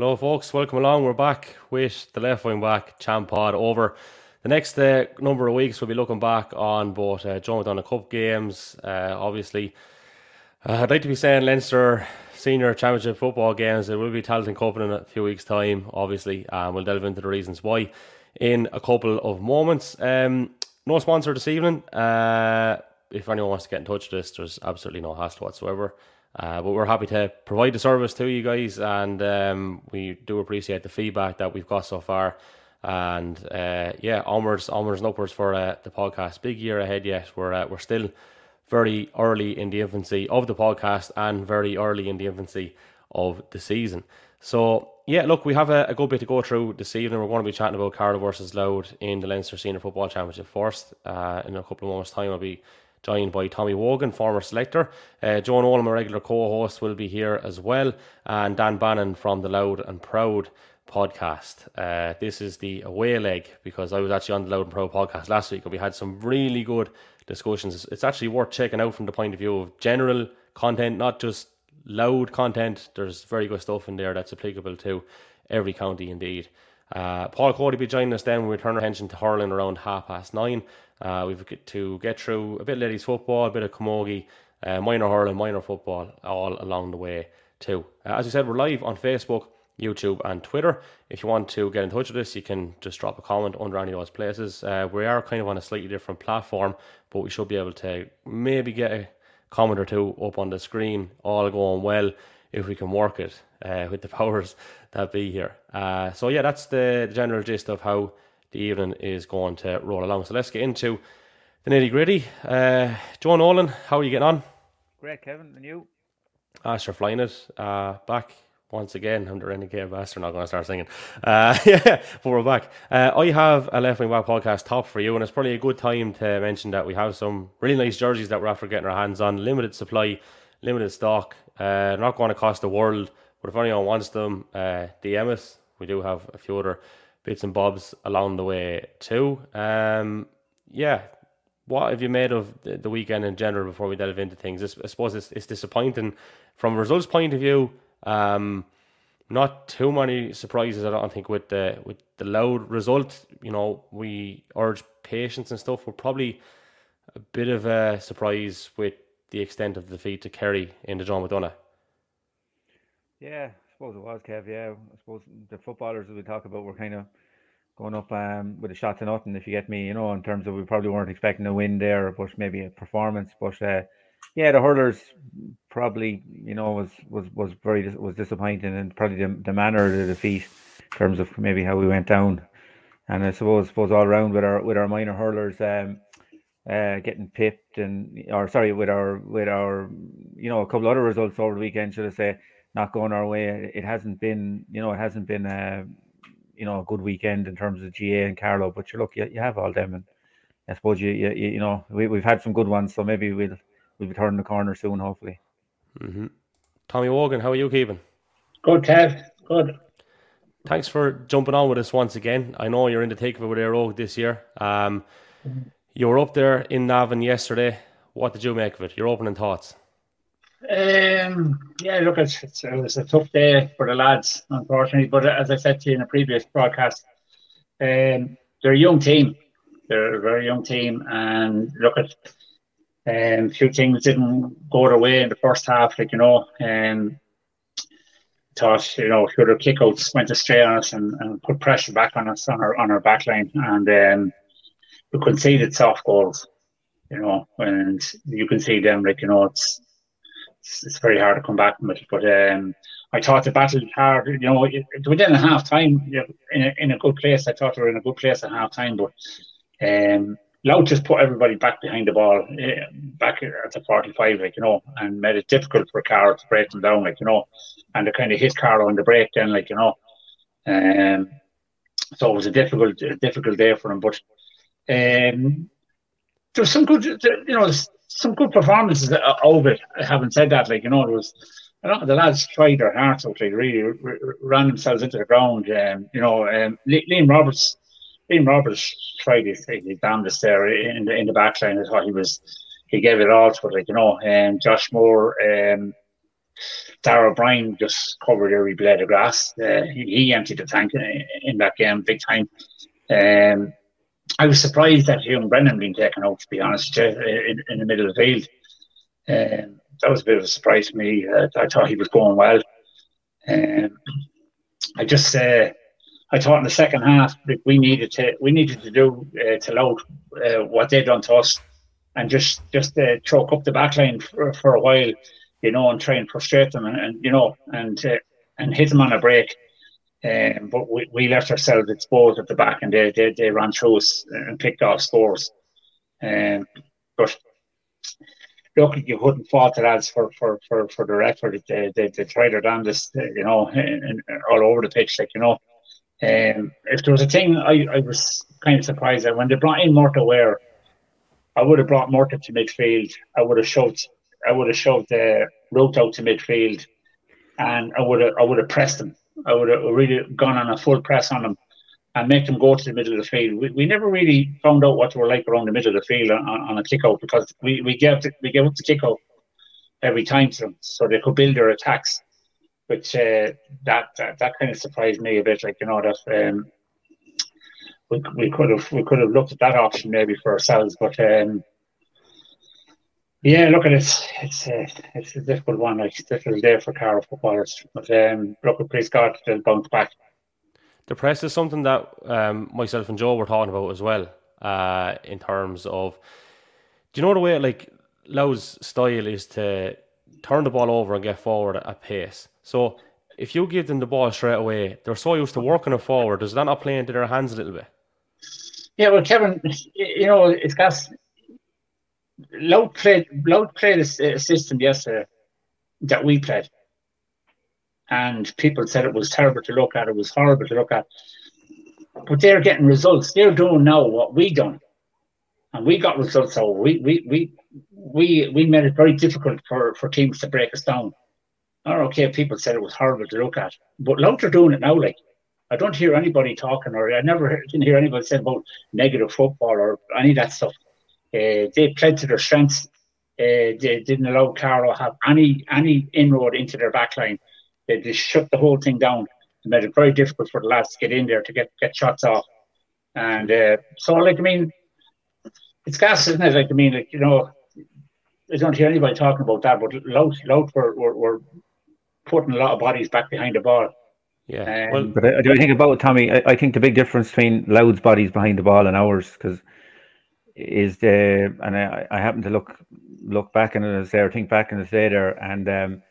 Hello, folks. Welcome along. We're back with the left wing back champ pod over the next uh, number of weeks. We'll be looking back on both uh, Joe McDonagh Cup games. Uh, obviously, uh, I'd like to be saying Leinster Senior Championship football games. There will be Tailteann Cup in a few weeks' time, obviously, and we'll delve into the reasons why in a couple of moments. Um, no sponsor this evening. Uh, if anyone wants to get in touch with us, there's absolutely no hassle whatsoever. Uh, but we're happy to provide the service to you guys, and um, we do appreciate the feedback that we've got so far. And uh, yeah, onwards, onwards and upwards for uh, the podcast. Big year ahead yet. We're uh, we're still very early in the infancy of the podcast and very early in the infancy of the season. So yeah, look, we have a, a good bit to go through this evening. We're going to be chatting about Carlow versus Louth in the Leinster Senior Football Championship first. Uh, in a couple of moments' time, I'll be joined by Tommy Wogan, former selector. Uh, Joe Nolan, a regular co host, will be here as well, and Dan Bannon from the Louth and Proud podcast. Uh, this is the away leg because I was actually on the Louth and Proud podcast last week and we had some really good discussions. It's actually worth checking out from the point of view of general content, not just Louth content. There's very good stuff in there that's applicable to every county indeed. Uh, Paul Coady will be joining us then. we'll turn our attention to hurling around half past nine. Uh, we've got to get through a bit of ladies football, a bit of camogie, uh, minor hurling, minor football, all along the way too. Uh, as I said, we're live on Facebook, YouTube, and Twitter. If you want to get in touch with us, you can just drop a comment under any of those places. Uh, we are kind of on a slightly different platform, but we should be able to maybe get a comment or two up on the screen, all going well, if we can work it uh, with the powers that be here. Uh, so yeah, that's the general gist of how the evening is going to roll along. So let's get into the nitty gritty. Uh, Joe Nolan, how are you getting on? Great, Kevin, and you? Asher flying it uh, back once again. I'm the renegade bastard. Not going to start singing. Uh, yeah, but we're back. Uh, I have a left wing back podcast top for you, and it's probably a good time to mention that we have some really nice jerseys that we're after getting our hands on. Limited supply, limited stock. Uh, not going to cost the world, but if anyone wants them, uh, DM us. We do have a few other bits and bobs along the way too. Um, yeah, what have you made of the, weekend in general before we delve into things? I, suppose it's, it's disappointing from a results point of view. Um, not too many surprises, I don't think, with the with the Louth result. You know, we urge patience and stuff. We're probably a bit of a surprise with the extent of the defeat to Kerry in the Joe McDonagh. Yeah, suppose it was, Kev. Yeah, I suppose the footballers that we talk about were kind of going up um, with a shot to nothing, if you get me. You know, in terms of we probably weren't expecting a win there, but maybe a performance. But uh, yeah, the hurlers probably, you know, was was was very was disappointing, and probably the, the manner of the defeat in terms of maybe how we went down. And I suppose suppose all around with our with our minor hurlers. Um, uh, getting pipped and or sorry with our with our you know a couple other results over the weekend should I say not going our way. It hasn't been, you know, it hasn't been a, you know, a good weekend in terms of GAA and Carlow. But you look, you, you have all them, and I suppose you, you, you know, we we've had some good ones, so maybe we'll we'll be turning the corner soon, hopefully. Mm-hmm. Tommy Wogan, how are you keeping? Good, Kev. Good. Thanks for jumping on with us once again. I know you're in the takeover with Éire Óg this year. Um, you were up there in Navan yesterday. What did you make of it? Your opening thoughts? Um, yeah, look, it's, it's, it was a tough day for the lads, unfortunately. But as I said to you in a previous broadcast, um, they're a young team. They're a very young team, and look at um, a few things didn't go their way in the first half. Like you know, um, thought you know a few of the kickouts went astray on us and, and put pressure back on us on our on our back line, and um, we conceded soft goals. You know, and you can see them like you know it's it's, it's very hard to come back from it. But um, I thought the battle hard. You know, we within a half time, you know, in a, in a good place. I thought we were in a good place at half time, but um, Louth just put everybody back behind the ball, uh, back at the 45, like, you know, and made it difficult for Carlow to break them down, like, you know, and they kind of hit Carlow on the break then, like, you know. Um, so it was a difficult, difficult day for him, But um, there was some good, you know, some good performances of it. Having said that, like you know, it was you know the lads tried their hearts out, like really ran themselves into the ground. Um, you know, um, Liam Roberts, Liam Roberts tried his, his damnedest there in the in the back line. I thought he was he gave it all to it, like you know. Um, Josh Moore, um, Darragh O'Brien just covered every blade of grass. Uh, he, he, emptied the tank in, in, that game big time. Um, I was surprised that Hume Brennan being taken out, to be honest, uh, in, in, the middle of the field. Um, that was a bit of a surprise to me. Uh, I thought he was going well. Um, I just, uh, I thought in the second half that we needed to, we needed to do uh, to load uh, what they'd done to us, and just just uh, choke up the backline for, for a while, you know, and try and frustrate them, and, and you know, and and hit them on a break. Um, but we, we left ourselves exposed at the back, and they, they, they ran through us and picked off scores. Um, but look, you couldn't fault the lads for, for, for, for their effort. They, they, they tried their damnedest, you know, and, all over the pitch, like, you know. Um, if there was a thing, I, I was kind of surprised that when they brought in Murtagh Ware, I would have brought Murtagh to midfield. I would have shoved, I would have shoved the uh, out to midfield, and I would have, I would have pressed them. I would have really gone on a full press on them and make them go to the middle of the field. We, we never really found out what they were like around the middle of the field on, on a kick out because we, we gave the, we gave up the kick out every time to them so they could build their attacks. Which uh, that, that that kind of surprised me a bit, like you know that um, we, we could have we could have looked at that option maybe for ourselves, but um, yeah, look at it. It's a, it's a difficult one. Like it's a difficult day for Carlow footballers. But um, look, please God, they'll bounce back. The press is something that um, myself and Joe were talking about as well. Uh, in terms of, do you know the way like Louth's style is to turn the ball over and get forward at pace. So if you give them the ball straight away, they're so used to working it forward. Does that not play into their hands a little bit? Yeah, well, Kevin, you know, it's got Louth played Louth played a, a system yesterday that we played, and people said it was terrible to look at. It was horrible to look at, but they're getting results. They're doing now what we done, and we got results. So we we we we we made it very difficult for for teams to break us down. Or okay, people said it was horrible to look at, but Louth are doing it now. Like I don't hear anybody talking, or I never didn't hear anybody say about negative football or any of that stuff. Uh, they played to their strengths. Uh, they didn't allow Carlow have any any inroad into their backline. They just shut the whole thing down and made it very difficult for the lads to get in there to get get shots off. And uh, so, like I mean, it's gas, isn't it? Like I mean, like you know, I don't hear anybody talking about that, but Louth, Louth were, were, were putting a lot of bodies back behind the ball. Yeah. Um, well, but I, do I think about it, Tommy? I, I, think the big difference between Louth's bodies behind the ball and ours, because is the and I, I happen to look look back and it there, think back in the day there, and um,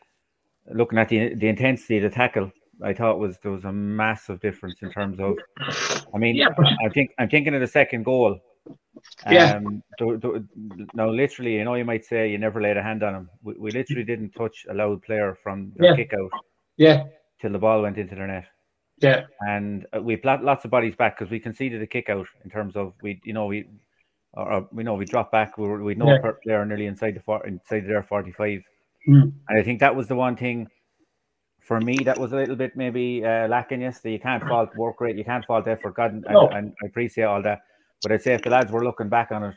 looking at the the intensity of the tackle, I thought was there was a massive difference in terms of. I mean, yeah. I think I'm thinking of the second goal. Yeah. Um, do, do, now, literally, you know, you might say you never laid a hand on him. We, we literally didn't touch a Louth player from the yeah. kick out. Yeah. Till the ball went into their net. Yeah. And uh, we lots of bodies back because we conceded a kick out in terms of we, you know, we or, we know we dropped back. We were, we know yeah. player nearly inside the four, inside their forty five, mm. and I think that was the one thing for me that was a little bit maybe uh, lacking yesterday. You can't fault work rate, you can't fault effort. God, and, no. and, I appreciate all that, but I'd say if the lads were looking back on it,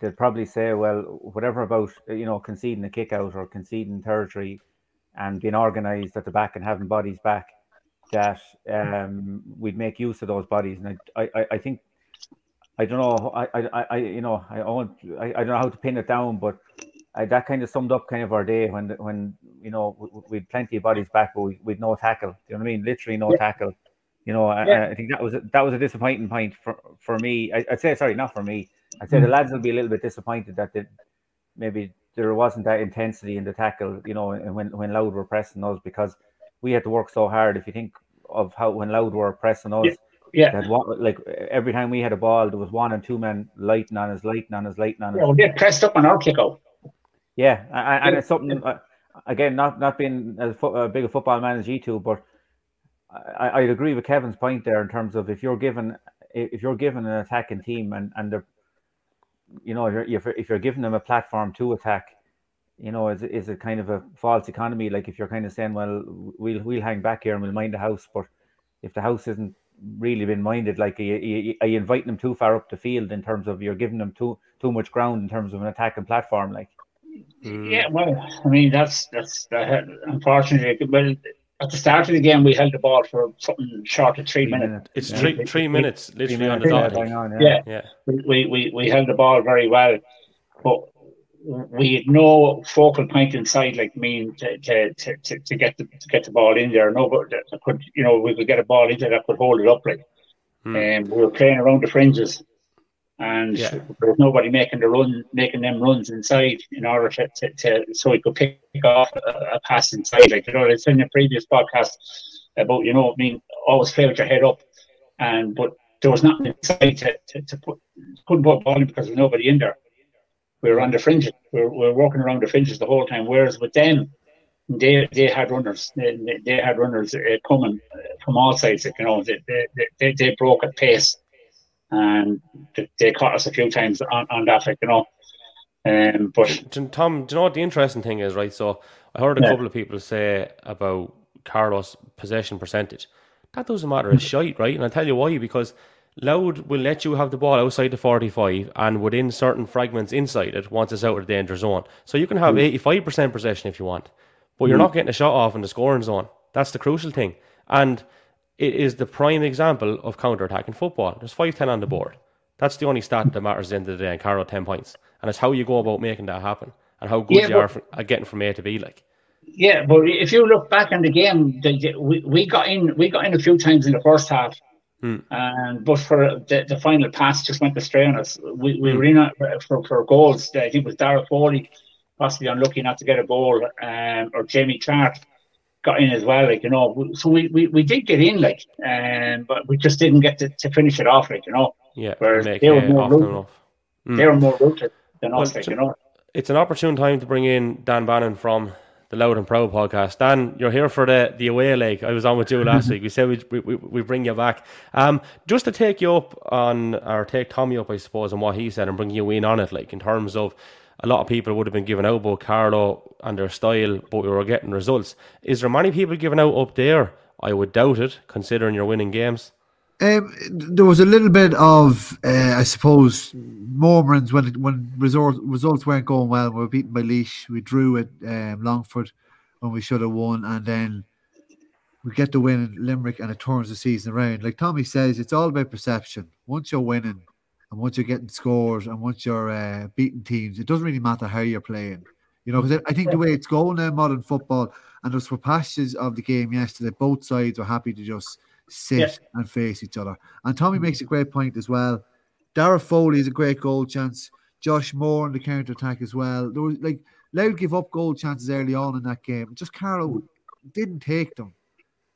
they'd probably say, well, whatever about you know conceding a kick out or conceding territory and being organised at the back and having bodies back, that um, we'd make use of those bodies. And I, I, I think I don't know. I, I, I you know, I, I, I don't know how to pin it down, but I, that kind of summed up kind of our day when, when you know, we, would plenty of bodies back, but we, would no tackle. Do You know what I mean? Literally no yeah. tackle. You know, yeah. I, I, think that was a, that was a disappointing point for for me. I, would say sorry, not for me. I'd say mm. the lads will be a little bit disappointed that they, maybe there wasn't that intensity in the tackle. You know, when when Louth were pressing us because we had to work so hard. If you think of how when Louth were pressing us. Yeah yeah. That like every time we had a ball, there was one and two men lighting on us, lighting on us, lighting on us. Yeah, we get pressed up on our kick out. Yeah, and, and it's something. Uh, again, not not being as fo- a big a football man as you two, but I, I'd agree with Kevin's point there in terms of if you're given if you're given an attacking team and and they're you know if you're, if you're giving them a platform to attack you know is, is it kind of a false economy like if you're kind of saying well we'll we'll hang back here and we'll mind the house but if the house isn't really been minded. Like, are you, are you inviting them too far up the field in terms of you're giving them too too much ground in terms of an attacking platform? Like, Mm. Yeah, well, I mean that's that's uh, unfortunately. Well, at the start of the game, we held the ball for something short of three, three minutes. minutes. It's yeah. three three minutes, literally on the dot. Yeah, yeah. yeah. We, we we held the ball very well, but we had no focal point inside, like mean to, to, to, to get the to get the ball in there. No, but that could you know we could get a ball in there that could hold it up. Like, and hmm. um, we were playing around the fringes, and yeah. there was nobody making the run, making them runs inside in order to, to, to so we could pick off a, a, pass inside. Like you know, it's in the previous podcast about you know, I mean, always play with your head up, and but there was nothing inside to, to, to put couldn't put a ball in because there was nobody in there. We were on the fringes. We were, we were walking around the fringes the whole time. Whereas with them, they they had runners. They, they had runners uh, coming from all sides. You know, they, they, they, they broke at pace and they caught us a few times on, on that, like, you know. Um, but Tom, do you know what the interesting thing is, right? So I heard a yeah. couple of people say about Carlos' possession percentage. That doesn't matter a shite, right? And I'll tell you why, because Louth will let you have the ball outside the 45 and within certain fragments inside it once it's out of the danger zone. So you can have mm. 85% possession if you want, but you're mm. not getting a shot off in the scoring zone. That's the crucial thing. And it is the prime example of counter attacking football. There's 5 10 on the board. That's the only stat that matters at the end of the day, and Carlow 10 points. And it's how you go about making that happen and how good yeah, you but, are at getting from A to B. Like, yeah, but if you look back in the game, the, we, we got in we got in a few times in the first half, hmm. and but for the, the final pass just went astray on us. We, we hmm. were in for, for goals. I think it was Darragh Foley possibly unlucky not to get a goal, um, or Jamie Clark got in as well, like you know. So we, we, we did get in, like, um, but we just didn't get to, to finish it off, like you know. Yeah, whereas they were more rooted, mm. they were more rooted than well, us, like you know. It's an opportune time to bring in Dan Bannon from the Louth and Proud podcast. Dan, you're here for the, the away leg. I was on with you last week. We said we, we, we bring you back. Um, just to take you up on, or take Tommy up, I suppose, on what he said and bring you in on it, like in terms of a lot of people would have been giving out about Carlow and their style, but we were getting results. Is there many people giving out up there? I would doubt it, considering you're winning games. Um, there was a little bit of, uh, I suppose, murmurings when when resort, results weren't going well. We were beaten by Laois. We drew at um, Longford when we should have won, and then we get the win in Limerick, and it turns the season around. Like Tommy says, it's all about perception. Once you're winning, and once you're getting scores and once you're uh, beating teams, it doesn't really matter how you're playing. You know, because I think the way it's going now, modern football, and there's for passages of the game yesterday, both sides were happy to just sit yeah. and face each other. And Tommy makes a great point as well. Dara Foley is a great goal chance. Josh Moore in the counter attack as well. There was like Louth give up goal chances early on in that game. Just Carlow didn't take them.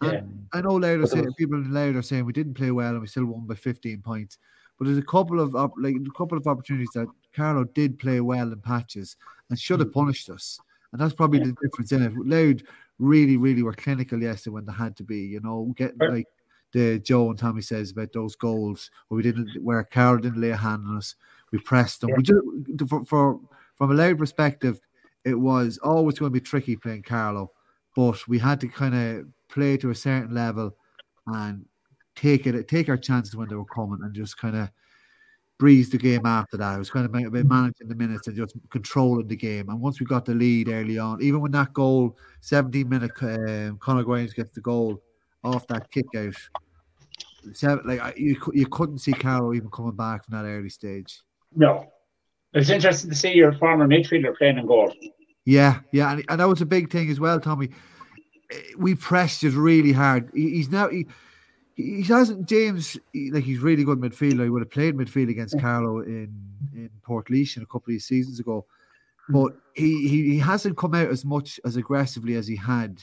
And yeah. I know Louth are saying people in Louth are saying we didn't play well and we still won by 15 points. But there's a couple of like a couple of opportunities that Carlow did play well in patches and should have mm. punished us. And that's probably yeah. the difference in it. Louth really, really were clinical yesterday when they had to be, you know, getting like the Joe and Tommy says about those goals where we didn't where Carlow didn't lay a hand on us. We pressed them. Yeah. We just for, for from a Louth perspective, it was always going to be tricky playing Carlow, but we had to kind of play to a certain level and take it, take our chances when they were coming, and just kind of breeze the game after that. It was kind of managing the minutes and just controlling the game. And once we got the lead early on, even when that goal, 17 minute, um, Conor Grimes gets the goal off that kick out. Seven, like you, you couldn't see Carlow even coming back from that early stage. No, it's interesting to see your former midfielder playing in goal. Yeah, yeah, and, and that was a big thing as well, Tommy. We pressed just really hard. He's now he, he hasn't James like he's really good midfielder. He would have played midfield against Carlow in in Portlaoise a couple of seasons ago, hmm. but he, he he hasn't come out as much as aggressively as he had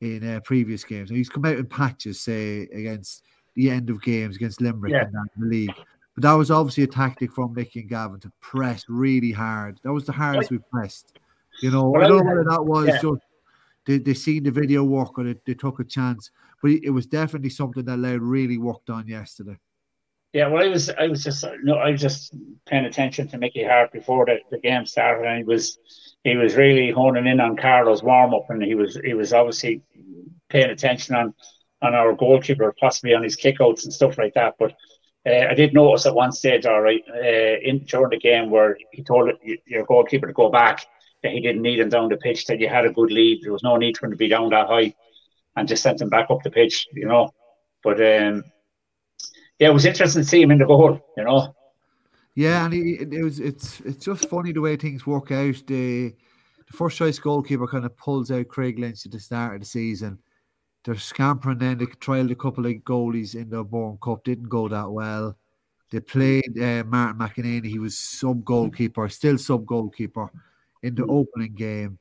in uh, previous games. he's come out in patches, say against the end of games against Limerick yeah. in the league. But that was obviously a tactic from Mickey and Gavin to press really hard. That was the hardest we pressed. You know, well, I don't know whether that was yeah. just they, they seen the video work or they, they took a chance but it was definitely something that Louth really worked on yesterday. Yeah, well, I was I was just no, I was just paying attention to Mickey Harte before the, the game started, and he was he was really honing in on Carlow's warm up, and he was he was obviously paying attention on on our goalkeeper, possibly on his kickouts and stuff like that. But uh, I did notice at one stage, all right, uh, in during the game where he told your goalkeeper to go back, that he didn't need him down the pitch, that you had a good lead. There was no need for him to be down that high and just sent him back up the pitch, you know. But um, yeah, it was interesting to see him in the goal, you know. Yeah, and he, it was it's it's just funny the way things work out. The, the first choice goalkeeper kind of pulls out Craig Lynch at the start of the season. They're scampering then. They trialed a couple of goalies in the O'Byrne Cup, didn't go that well. They played uh, Martin McInerney. He was sub goalkeeper, still sub goalkeeper in the opening game,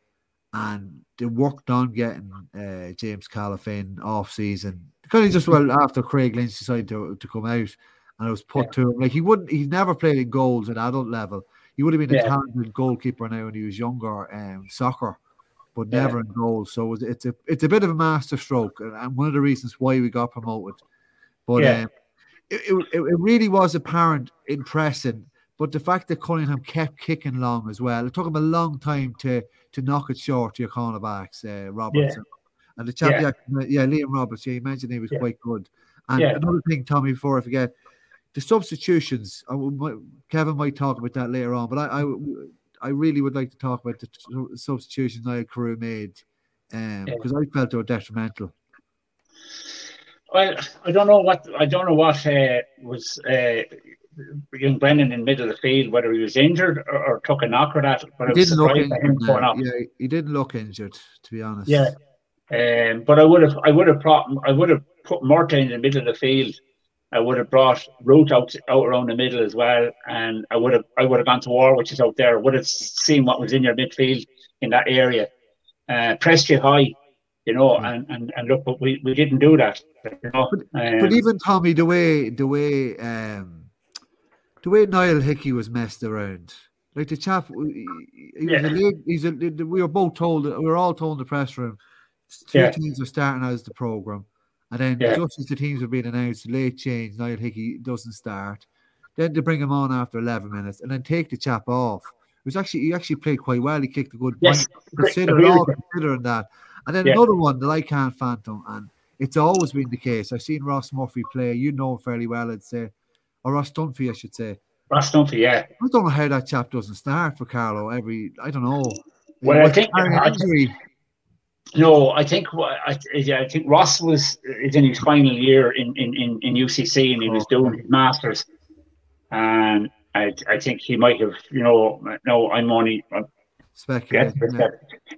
and they worked on getting uh, James Callifin off season. Kind of just well after Craig Lynch decided to, to come out, and it was put Yeah. to him like he wouldn't. He's never played in goals at adult level. He would have been a talented goalkeeper now when he was younger, um, soccer, but Yeah. never in goals. So it was, it's a it's a bit of a master stroke, and- and one of the reasons why we got promoted. But Yeah. um, it, it, it really was apparent in pressing. But the fact that Cunningham kept kicking long as well, it took him a long time to to knock it short to your cornerbacks, uh, Robertson. And the chap, yeah. Yeah. yeah, Liam Roberts, yeah, you mentioned he was Yeah. quite good. And Yeah. another thing, Tommy, before I forget, the substitutions. I might- Kevin might talk about that later on, but I, I, I really would like to talk about the substitutions Niall Carew made because I felt they were detrimental. Well, I don't know what I don't know what uh, was uh, young Brennan in the middle of the field, whether he was injured or, or took a knock or that. But I He was didn't look surprised at him injured. going now. off. Yeah, he didn't look injured, to be honest. Yeah. Um, but I would have, I would have brought, I would have put Murtagh in the middle of the field. I would have brought Root out, out around the middle as well, and I would have, I would have gone to War, which is out there. Would have seen what was in your midfield in that area. Uh, pressed you high, you know, Mm. and, and, and look, but we, we didn't do that. You know, um, But even Tommy, the way the way um the way Niall Hickey was messed around, like the chap, he, he was a he's a, we were both told, we were all told in the press room, two Yeah. teams are starting as the program, and then Yeah. just as the teams were being announced, late change, Niall Hickey doesn't start. Then they bring him on after eleven minutes, and then take the chap off. It was actually he actually played quite well. He kicked a good Yes, considering all considering that. And then Yeah. another one that I can't phantom, and it's always been the case. I've seen Ross Murphy play. You know him fairly well, I'd say, or Ross Dunphy, I should say. Ross Dunphy, yeah. I don't know how that chap doesn't start for Carlow every. I don't know. Well, I think- I- injury. No, I think I, yeah, I think Ross was is in his final year in, in, in, in UCC and he was doing his masters, and I I think he might have you know no I'm only I'm Speculating. yeah.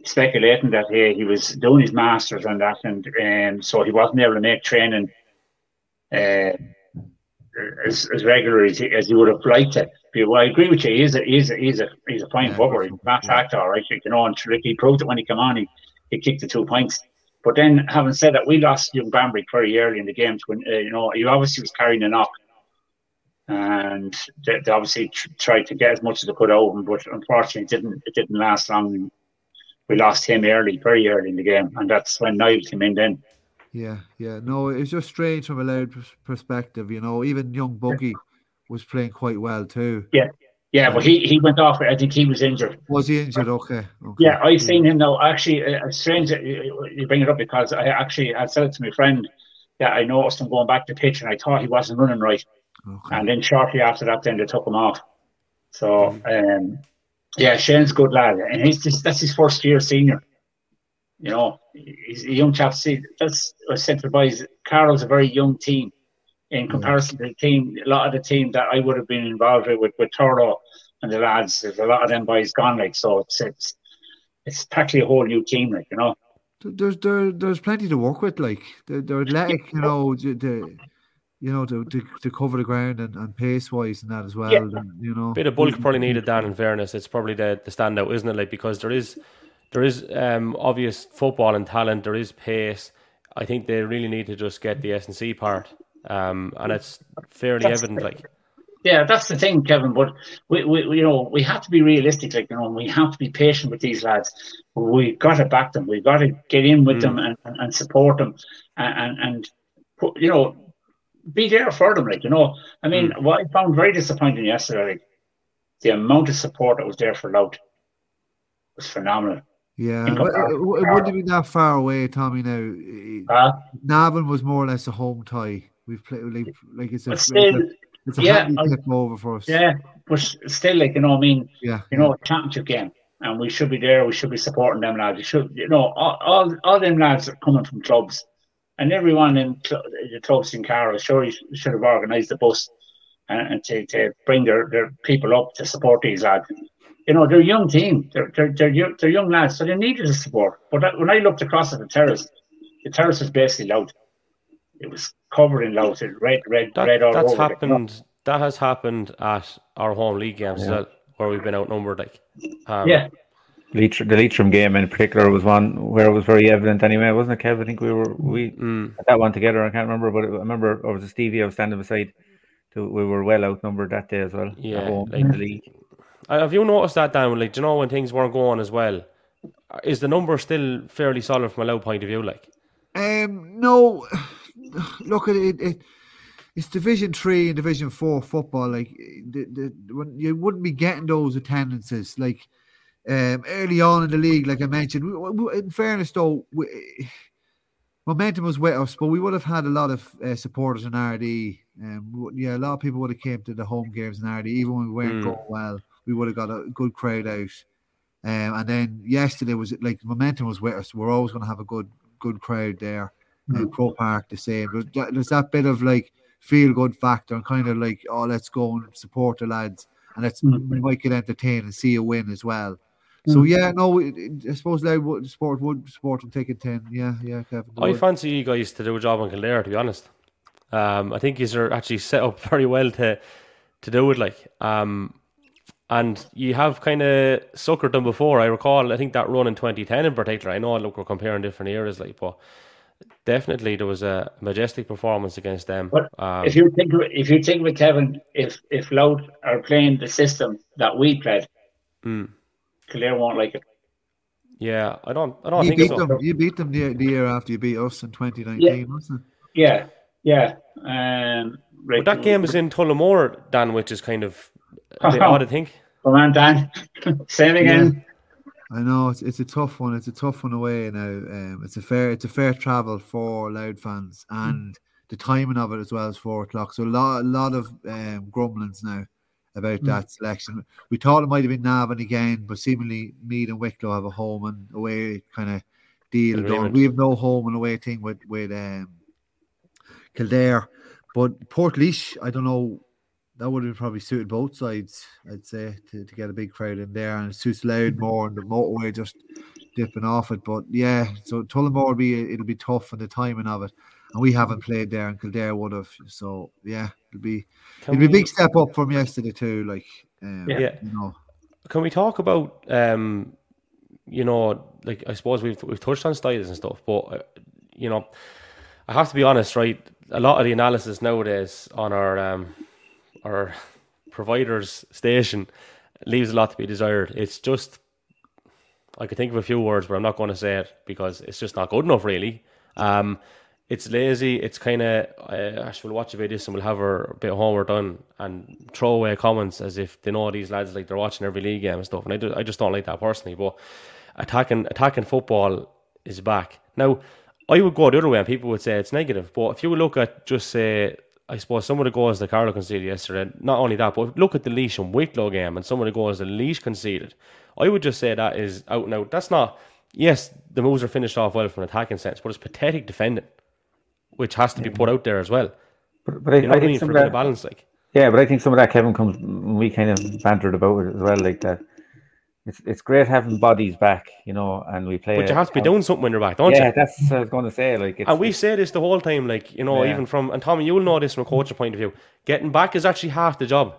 speculating that he, he was doing his masters and that and um, so he wasn't able to make training uh, as, as regular as he, as he would have liked to. But well, I agree with you. He's a he's a he's a he's a fine Yeah, footballer. He's a fast yeah. actor, right. You know, and he proved it when he came on. He, he kicked the two points. But then, having said that, we lost young Bambrick very early in the game. When uh, you know, he obviously was carrying a knock, and they, they obviously tr- tried to get as much as they could out of him. But unfortunately, it didn't it didn't last long. We lost him early, very early in the game, and that's when Niall came in. Then Yeah, yeah. No, it's just strange from a Louth perspective. You know, even young Buggy was playing quite well too. yeah, but he he went off. I think he was injured. Was he injured? Okay. okay. Yeah, I've seen him now. Actually, uh, it's strange that you bring it up because I actually I said it to my friend that I noticed him going back to pitch and I thought he wasn't running right. Okay. And then shortly after that, then they took him off. So, um, yeah, Shane's a good lad, and he's just that's his first year senior. You know, he's a young chap. See, that's I said to the boys. Carlow's a very young team in comparison to the team. A lot of the team that I would have been involved with, with, with Turlough and the lads. There's a lot of them boys gone, like so. It's it's it's practically a whole new team, like you know. There's there, there's plenty to work with. Like they're, they're athletic, you know, to, to you know to, to, to cover the ground and, and pace wise and that as well. Yeah. And, you know, bit of bulk probably needed. Dan, in fairness, it's probably the, the standout, isn't it? Like because there is there is um, obvious football and talent. There is pace. I think they really need to just get the S and C part, um, and it's fairly That's- evident. Like Yeah, that's the thing, Kevin. But we, we, we- you know, we have to be realistic. Like you know, we have to be patient with these lads. We've got to back them. We've got to get in with Mm. them and, and, and support them, and and, and put, you know, be there for them. Like you know, I mean, what I found very disappointing yesterday, like, the amount of support that was there for Louth was phenomenal. yeah, in it, it wouldn't Cardiff. have been that far away, Tommy. Now, Uh, Navan was more or less a home tie. We've played like, like it's a, it's still, a, it's a yeah, I- over for us. yeah, but still, like you know, I mean, yeah, you know, a championship game. and we should be there. We should be supporting them lads. You should, you know, all all, all them lads are coming from clubs, and everyone in cl- the clubs in Carlow, sure, you should have organised the bus and, and to, to bring their, their people up to support these lads. You know, they're a young team. They're they're they're young, they're young lads, so they needed the support. But that, when I looked across at the terrace, the terrace was basically Louth. It was covered in Louth, red, red, That, red all that's over. it. happened. That has happened at our home league games Yeah. well, where we've been outnumbered. Like, um, Yeah, Leach, the Leitrim game in particular was one where it was very evident anyway, wasn't it, Kev? I think we were we mm, that one together. I can't remember, but I remember or was it Stevie I was standing beside. To, we were well outnumbered that day as well. Yeah, like- in the league. Have you noticed that, Dan? Like, do you know when things weren't going as well? uh, Is the number still fairly solid from a Louth point of view? Like, Um, no, look at it. it it's Division Three and Division Four football. Like the, the when you wouldn't be getting those attendances. Like um, early on in the league, like I mentioned. We, we, in fairness, though, we, momentum was with us, but we would have had a lot of uh, supporters in Ardee. Um, yeah, a lot of people would have came to the home games in Ardee, even when we weren't Mm. going well. We would have got a good crowd out. Um, and then yesterday was like momentum was with us. We're always going to have a good good crowd there. Uh, Crow Park the same. There's that, there's that bit of like feel good factor and kind of like oh let's go and support the lads and let's Mm. we might get entertained and see a win as well. So yeah, no, it, it- I suppose Louth would sport would support them take it ten. Yeah, yeah, Kevin. they I would. fancy you guys to do a job on Kildare. To be honest, um, I think you are actually set up very well to to do it. Like, um, and you have kind of suckered them before. I recall. I think that run in 2010 in particular. I know. Look, we're comparing different eras, like, but definitely there was a majestic performance against them. But Um, if you think if you think with Kevin, if if Louth are playing the system that we played, mm, Kildare won't like it. yeah, I don't. I don't you think beat so. them. You beat them the, the year after you beat us in 2019, wasn't it? Yeah, yeah. Um, right. But that game is in Tullamore, Dan, which is kind of a bit odd, I think. Come on, Dan. Same again. I know it's it's a tough one. It's a tough one away now. Um, it's a fair it's a fair travel for Louth fans, and the timing of it as well as four o'clock. So a lot a lot of um, grumblings now about Mm. that selection. We thought it might have been Navan again, but seemingly Meath and Wicklow have a home and away kind of deal done. We have no home and away thing with with um, Kildare, but Port I don't know. That would have probably suited both sides, I'd say, to, to get a big crowd in there, and it suits Louth more, and the motorway just dipping off it. But yeah, so Tullamore will be it'll be tough and the timing of it, and we haven't played there, and Kildare would have. So yeah, it'll be Can it'll be a big step up from yesterday too. Like, um, Yeah. Yeah. you know, Can we talk about, um, you know, like I suppose we've we've touched on styles and stuff, but uh, you know, I have to be honest, right? A lot of the analysis nowadays on our um, our providers station leaves a lot to be desired. It's just I could think of a few words, but I'm not going to say it because it's just not good enough, really. Um, it's lazy. It's kind of uh, actually we'll watch a this and we'll have our bit of homework done and throw away comments as if they know these lads like they're watching every league game and stuff. And I, do, I just don't like that personally. But attacking attacking football is back now. I would go the other way, and people would say it's negative. But if you look at just say, I suppose some of the goals that Carlow conceded yesterday, not only that, but look at the Laois and Wicklow game and some of the goals that Laois conceded. I would just say that is out and out. That's not. Yes, the moves are finished off well from an attacking sense, but it's pathetic defending, which has to be put out there as well. But, but I, You know I think mean? some For that, balance, like. yeah, but I think some of that Kevin comes. We kind of bantered about it as well, like that. It's it's great having bodies back, you know, and we play. But you have to be doing something when you're back, don't Yeah, you? Yeah, that's what I was going to say. Like, it's, And we say this the whole time, like, you know, Yeah. even from, and Tommy, you'll know this from a coaching point of view. Getting back is actually half the job.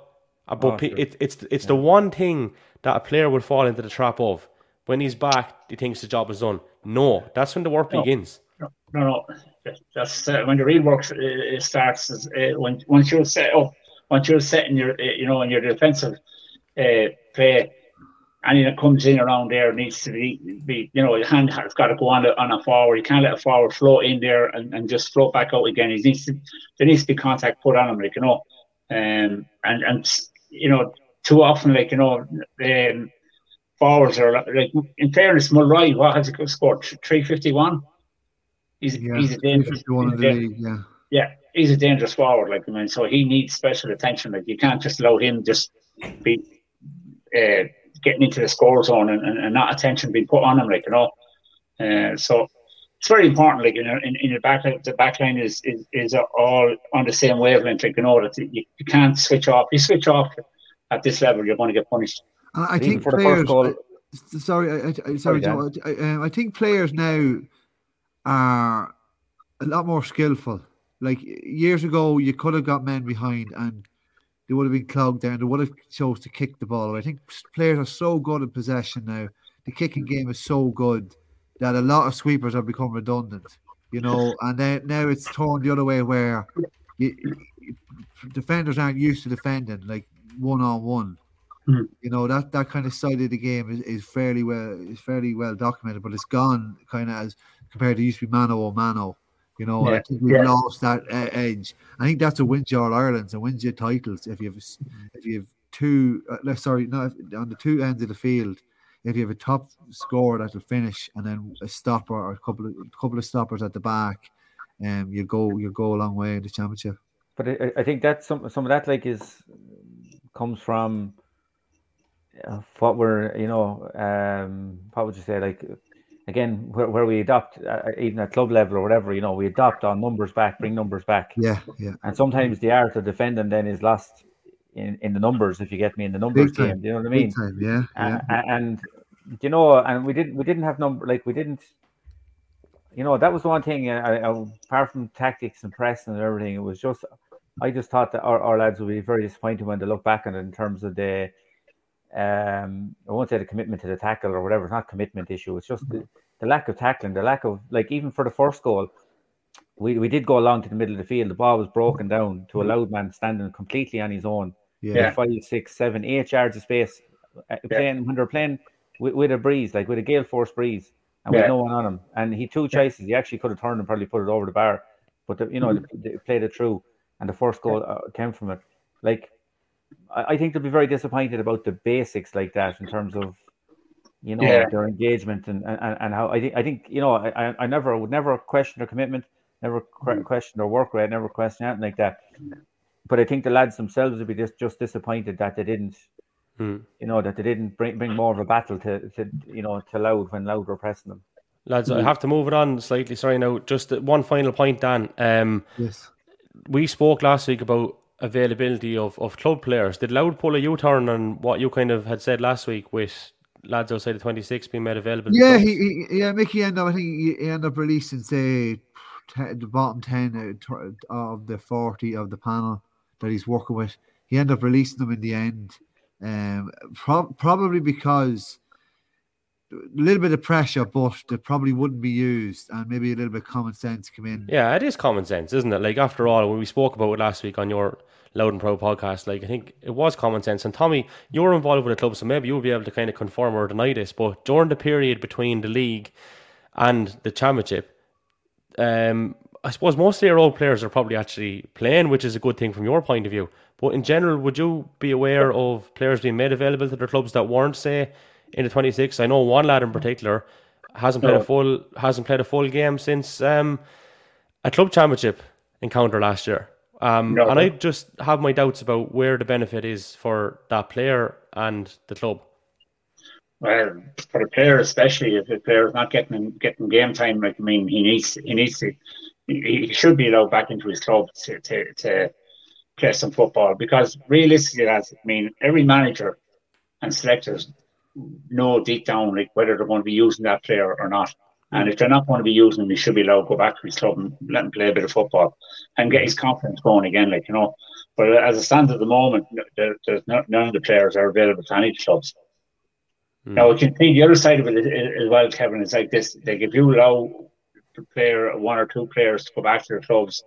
Uh, But Oh, sure. it, it's it's the one thing that a player would fall into the trap of. When he's back, he thinks the job is done. No, that's when the work No. begins. No, no. That's uh, when the real work uh, uh, starts. Is, uh, when once you're set up, once you're setting your, uh, you know, in your defensive uh, play, anything that comes in around there needs to be, be you know, your hand has got to go on a, on a forward. You can't let a forward float in there and, and just float back out again. He needs to, there needs to be contact put on him, like you know, um, and and you know, too often, like you know, um, forwards are like in fairness, Mulroy, what has he scored? Three fifty one. He's yeah, he's a dangerous. 51 he's a league, yeah. yeah, he's a dangerous forward. Like I mean, so he needs special attention. Like you can't just allow him just be uh, getting into the score zone and, and, and not attention being put on them, like you know. Uh, so it's very important. Like you know, in, in your back the back line is, is is all on the same wavelength. Like you know that you, you can't switch off. You switch off at this level, you're going to get punished. I, I think for players, the first goal. I, sorry, I, I, sorry, Joe, I, um, I think players now are a lot more skillful. Like years ago, you could have got men behind and they would have been clogged down. They would have chose to kick the ball. I think players are so good in possession now. The kicking game is so good that a lot of sweepers have become redundant. You know, and then now it's torn the other way where you, defenders aren't used to defending like one on one. You know that that kind of side of the game is, is fairly well is fairly well documented, but it's gone kind of as compared to used to be mano or mano. You know, yeah. I think we've yeah. lost that uh, edge. I think that's a wins you all Ireland's and wins your titles if you have if you have two. Uh, sorry, no, on the two ends of the field. If you have a top scorer that'll finish and then a stopper or a couple of a couple of stoppers at the back, um, you go you go a long way in the championship. But I, I think that some some of that like is comes from uh, what we're you know um what would you say like again where, where we adopt uh, even at club level or whatever you know we adopt on numbers back bring numbers back. Yeah yeah. And sometimes the art of defending then is lost in, in the numbers if you get me in the numbers game do you know what I mean? time, yeah, yeah. And, and you know and we didn't we didn't have number like we didn't you know that was one thing uh, I, I, apart from tactics and press and everything it was just I just thought that our, our lads would be very disappointed when they look back on it in terms of the um, I won't say the commitment to the tackle or whatever. It's not commitment issue. It's just the, the, lack of tackling, the lack of like even for the first goal, we, we did go along to the middle of the field. The ball was broken down to a loud man standing completely on his own. Yeah, five, six, seven, eight yards of space. Uh, playing yeah. when they're playing with, with, a breeze, like with a gale force breeze, and yeah. with no one on him. And he two choices. He actually could have turned and probably put it over the bar, but the, you know mm-hmm. they, they played it through, and the first goal uh, came from it. Like I think they'll be very disappointed about the basics like that in terms of you know yeah. their engagement and, and and how I think I think you know I I never would never question their commitment, never mm. question their work rate, never question anything like that. But I think the lads themselves would be just just disappointed that they didn't, hmm. you know, that they didn't bring bring more of a battle to to you know to Louth when Louth were pressing them. Lads, I have to move it on slightly. Sorry, now just one final point, Dan. Um, yes, we spoke last week about availability of, of club players. Did Louth pull a U turn on what you kind of had said last week with lads outside the 26 being made available? Yeah, he, he, yeah, Mickey ended up, I think he, he ended up releasing, say, ten, the bottom 10 of the 40 of the panel that he's working with. He ended up releasing them in the end, um, pro- probably because a little bit of pressure, but they probably wouldn't be used, and maybe a little bit of common sense come in. Yeah, it is common sense, isn't it? Like after all, when we spoke about it last week on your Louth and Proud podcast, like I think it was common sense. And Tommy, you're involved with the club, so maybe you'll be able to kind of confirm or deny this. But during the period between the league and the championship, um, I suppose most of your old players are probably actually playing, which is a good thing from your point of view. But in general, would you be aware of players being made available to their clubs that weren't, say, in the 26. I know one lad in particular hasn't played no. a full hasn't played a full game since um, a club championship encounter last year. Um, no. And I just have my doubts about where the benefit is for that player and the club. Well, for the player especially, if the player is not getting getting game time, like I mean, he needs he needs to he, he should be allowed back into his club to, to, to play some football because realistically, as I mean, every manager and selectors know deep down like whether they're going to be using that player or not. And if they're not going to be using him, he should be allowed to go back to his club and let him play a bit of football and get his confidence going again. Like you know, but as it stands at the moment, there, there's no, none of the players are available to any clubs. Mm. Now, you can see the other side of it as well, Kevin. It's like this: like if you allow the player, one or two players, to go back to their clubs,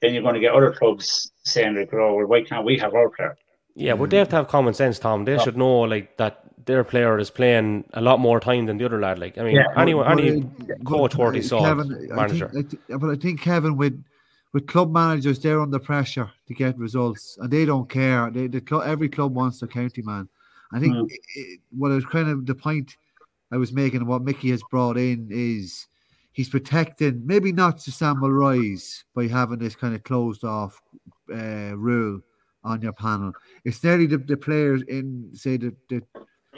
then you're going to get other clubs saying like, "Oh, well, why can't we have our player?" Yeah, but they have to have common sense, Tom. They yeah. should know like that their player is playing a lot more time than the other lad. Like, I mean, yeah, anyone, any but, coach worthy saw Kevin, manager. I think, I but I think Kevin with with club managers, they're under pressure to get results, and they don't care. They, the club, every club wants their county man. I think mm. it, what was kind of the point I was making, and what Mickey has brought in is he's protecting maybe not to Samuel Rise by having this kind of closed off uh, rule on your panel. It's nearly the, the players in say the, the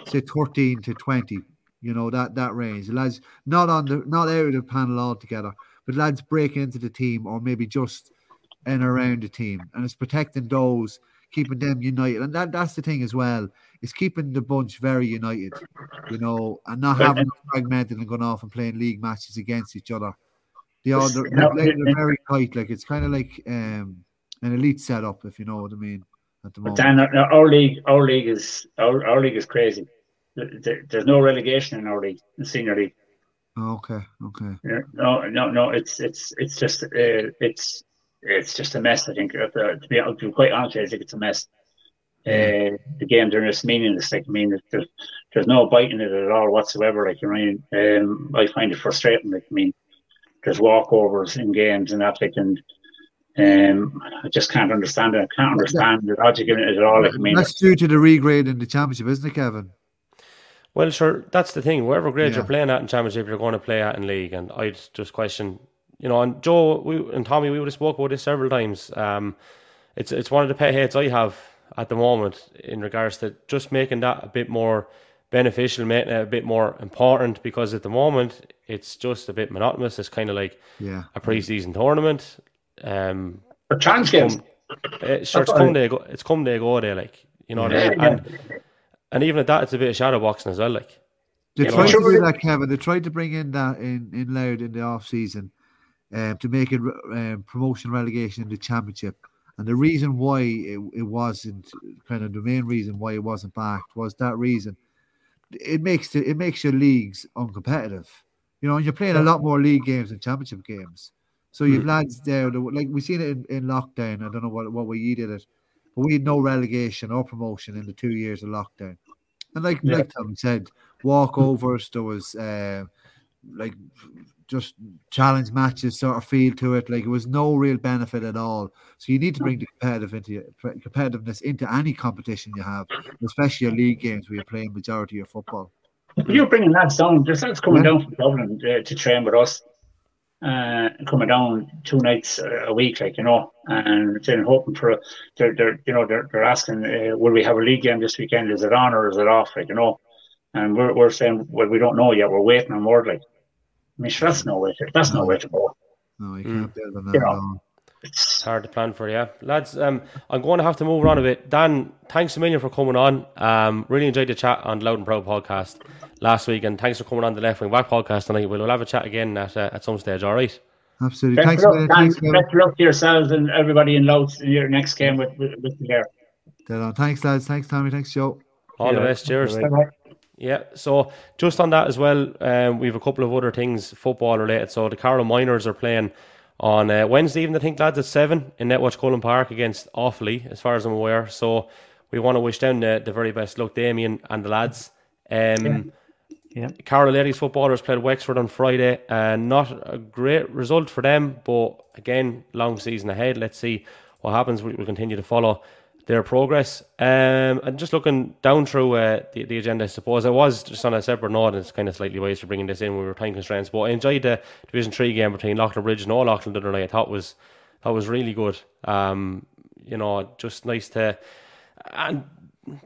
say thirteen to twenty. You know that that range. lads not on the not out of the panel altogether, but lads breaking into the team or maybe just in around the team, and it's protecting those, keeping them united, and that that's the thing as well. Is keeping the bunch very united, you know, and not having them fragmented and going off and playing league matches against each other. They are they're, they're very tight. Like it's kind of like um, an elite setup, if you know what I mean. At the moment, but Dan, our league, our league is our, our league is crazy there's no relegation in our league, in senior league. Okay, okay. No, no, no. It's it's it's just uh, it's it's just a mess. I think uh, to be to be quite honest, I think it's a mess. Uh, the games are just meaningless. Like I mean, there's there's no bite in it at all whatsoever. Like I mean, um, I find it frustrating. Like I mean, there's walkovers in games and that. Like and um, I just can't understand it. I can't understand the logic in it at all. Like I mean, that's due to the regrade in the championship, isn't it, Kevin? Well, sure, that's the thing. Wherever grade yeah. you're playing at in championship, you're going to play at in league. And I'd just question, you know, and Joe we, and Tommy, we would have spoke about this several times. Um, it's it's one of the pet hates I have at the moment in regards to just making that a bit more beneficial, making it a bit more important. Because at the moment, it's just a bit monotonous. It's kind of like yeah. a preseason tournament. Um, for chance games. It's, sure, it's come day, go it's come day, go day, like you know. Yeah, yeah. And and even at that, it's a bit of shadow boxing as well. Like they tried to do that, Kevin. They tried to bring in that in in Louth in the off season, um, to make it um, promotion relegation in the championship. And the reason why it, it wasn't kind of the main reason why it wasn't backed was that reason. It makes the, it makes your leagues uncompetitive. You know, and you're playing a lot more league games than championship games. So you've mm. lads down, like we've seen it in, in lockdown. I don't know what what way you did it but we had no relegation or promotion in the two years of lockdown. And like yeah. like Tom said, walkovers, there was uh, like just challenge matches sort of feel to it. Like it was no real benefit at all. So you need to bring the competitive into competitiveness into any competition you have, especially your league games where you're playing majority of football. You're bringing lads down. There's lads coming yeah. down from Dublin uh, to train with us uh, coming down two nights a week, like you know, and then hoping for they're, they're you know they're, they're asking uh, will we have a league game this weekend? Is it on or is it off? Like you know, and we're, we're saying well we don't know yet. We're waiting on word. Like I mean, sure, that's no way. To, that's no, no way to go. No, you can't mm. build on that. You know, it's hard to plan for, yeah, lads. Um, I'm going to have to move on a bit. Dan, thanks a million for coming on. Um, really enjoyed the chat on Louth and Proud podcast last week, and thanks for coming on the Left Wing Back podcast tonight. We'll, we'll have a chat again at uh, at some stage. All right. Absolutely. Best thanks, luck, thanks, best luck to yourselves and everybody in Louth in your next game with with, with the air. Thanks, lads. Thanks, Tommy. Thanks, Joe. All yeah. the best. Cheers. Yeah, so just on that as well, um, we have a couple of other things football related. So the Carlow Miners are playing on uh, Wednesday evening, I think, lads, at 7 in Netwatch Cullen Park against Offaly, as far as I'm aware. So we want to wish them the, the very best luck, Damien and the lads. Um, yeah. Carlow Ladies footballers played Wexford on Friday, and uh, not a great result for them, but again, long season ahead. Let's see what happens. We will continue to follow their progress. Um, and just looking down through uh, the, the agenda, I suppose I was just on a separate note, and it's kind of slightly ways for bringing this in. We were time constraints, but I enjoyed the Division Three game between Leighlinbridge and All Auckland the other night. I thought was that was really good. Um, you know, just nice to and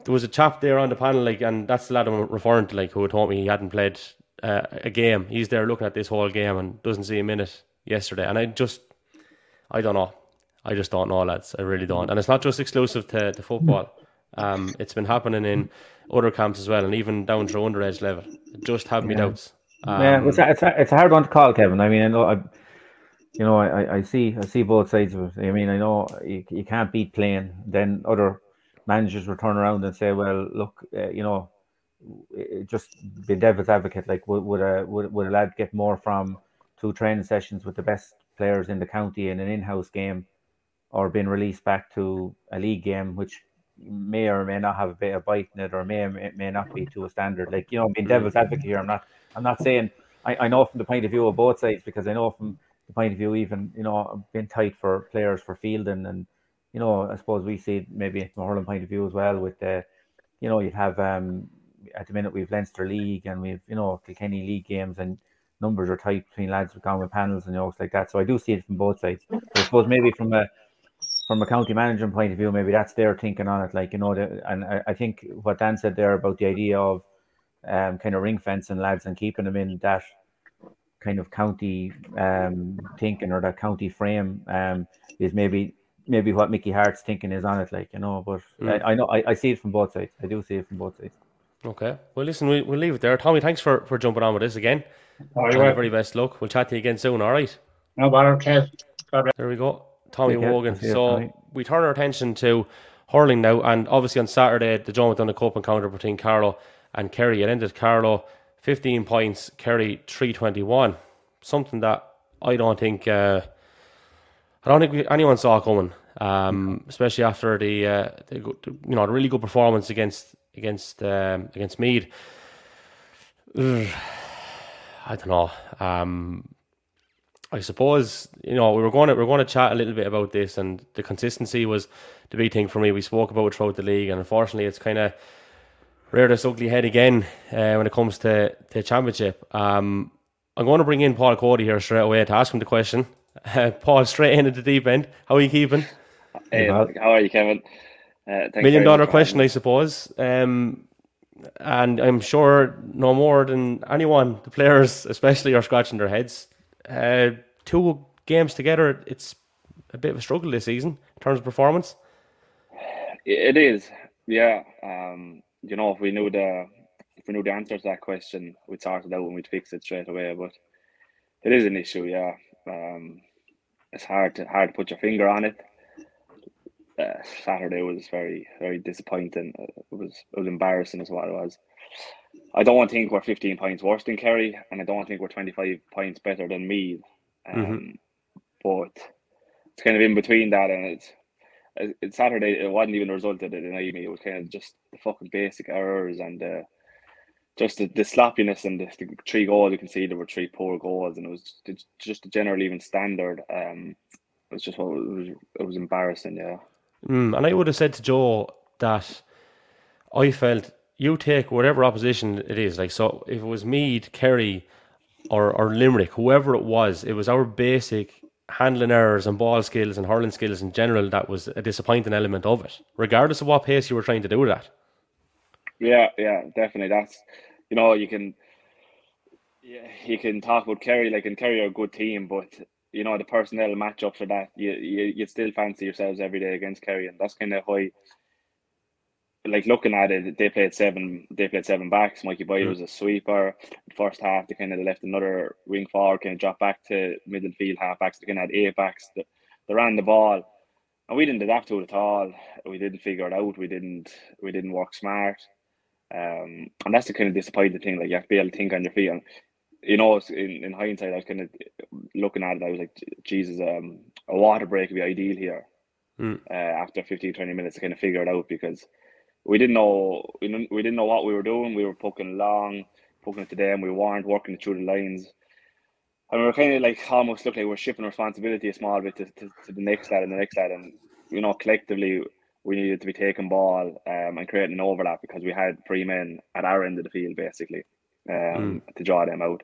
there was a chap there on the panel, like, and that's the lad I'm referring to, like, who told me he hadn't played uh, a game. He's there looking at this whole game and doesn't see a minute yesterday, and I just, I don't know. I just don't know, lads. I really don't. And it's not just exclusive to, to football. Um, it's been happening in other camps as well, and even down to underage level. It just have me yeah. doubts. Um, yeah, it's a, it's, a, it's a hard one to call, Kevin. I mean, I know, I, you know, I, I see I see both sides of it. I mean, I know you, you can't beat playing. Then other managers will turn around and say, "Well, look, uh, you know, just be devil's advocate. Like, would would a would, would a lad get more from two training sessions with the best players in the county in an in-house game?" Or been released back to a league game, which may or may not have a bit of bite in it, or may or may not be to a standard. Like you know, being devil's advocate here, I'm not. I'm not saying. I, I know from the point of view of both sides because I know from the point of view even you know being tight for players for fielding and you know I suppose we see maybe from a hurling point of view as well with the you know you'd have um at the minute we've Leinster League and we've you know Kilkenny League games and numbers are tight between lads who've gone with panels and know like that. So I do see it from both sides. But I suppose maybe from a from a county management point of view, maybe that's their thinking on it. Like you know, the, and I, I, think what Dan said there about the idea of um, kind of ring fencing lads and keeping them in that kind of county um, thinking or that county frame um, is maybe maybe what Mickey Harte's thinking is on it, like you know. But mm. I, I, know I, I see it from both sides. I do see it from both sides. Okay. Well, listen, we, we'll leave it there. Tommy, thanks for, for jumping on with us again. All right. Very best luck. We'll chat to you again soon. All right. No bother, Kev. There we go. Tommy Wogan. So we turn our attention to hurling now, and obviously on Saturday the Joe McDonagh Cup encounter between Carlow and Kerry. It ended Carlow 15 points, Kerry 321. Something that I don't think uh, I don't think anyone saw coming, um, especially after the, uh, the, you know the really good performance against against um, against. Ugh, I don't know. Um, I suppose you know we were going to we are going to chat a little bit about this, and the consistency was the big thing for me. We spoke about it throughout the league, and unfortunately, it's kind of reared its ugly head again uh, when it comes to the championship. Um, I'm going to bring in Paul Coady here straight away to ask him the question. Uh, Paul, straight in at the deep end. How are you keeping? Hey, how are you, Kevin? Uh, Million dollar question, I suppose. Um, and I'm sure no more than anyone, the players especially, are scratching their heads. Uh, two games together, it's a bit of a struggle this season in terms of performance. It is, yeah. Um, you know, if we knew the if we knew the answer to that question, we'd sort it out and we'd fix it straight away. But it is an issue, yeah. Um, it's hard to hard to put your finger on it. Uh, Saturday was very very disappointing. It was it was embarrassing as what it was. I don't think we're 15 points worse than Kerry, and I don't think we're 25 points better than Meath. Mm-hmm. Um, mm-hmm. But it's kind of in between that, and it's it's Saturday. It wasn't even a result that it annoyed me. It was kind of just the fucking basic errors and uh, just the, the sloppiness and the, the, three goals you can see there were three poor goals, and it was just a general even standard. Um, it was just it was, it was embarrassing. Yeah. Mm, and I would have said to Joe that I felt you take whatever opposition it is. Like so, if it was Meath, Kerry, or or Limerick, whoever it was, it was our basic handling errors and ball skills and hurling skills in general that was a disappointing element of it, regardless of what pace you were trying to do with that. Yeah, yeah, definitely. That's you know you can yeah you can talk about Kerry like and Kerry are a good team, but you know the personnel matchup for that you you you still fancy yourselves every day against Kerry, and that's kind of why like looking at it, they played seven. They played seven backs. Mikey Boyle mm. was a sweeper. First half, they kind of left another wing forward, kind of dropped back to middle field half backs. They kind of had eight backs. They, they ran the ball, and we didn't adapt to it at all. We didn't figure it out. We didn't. We didn't work smart. Um, and that's the kind of disappointing thing. Like you have to be able to think on your feet. And you know, in, in hindsight, I was kind of looking at it. I was like, Jesus, um, a water break would be ideal here. Mm. Uh, after 15, 20 minutes to kind of figure it out because we didn't know we didn't, we didn't know what we were doing. We were poking along, poking it to them. We weren't working through the lines. And we were kind of like almost looked like we we're shifting responsibility a small bit to, to, to, the next lad and the next lad. And, you know, collectively, we needed to be taking ball um, and creating an overlap because we had three men at our end of the field, basically, um, mm. to draw them out.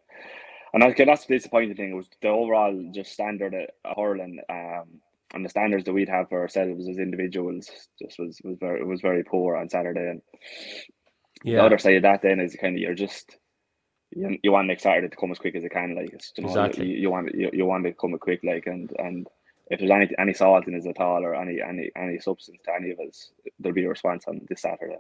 And that's, that's the disappointing thing. It was the overall just standard at hurling. Um, and the standards that we'd have for ourselves as individuals just was was very was very poor on Saturday. And yeah. the other side of that then is kind of you're just you, you want next Saturday to come as quick as it can, like you know, exactly. You, you, want you, you want to come quick, like and and if there's any any salt in it at all or any any any substance to any of us, there'll be a response on this Saturday.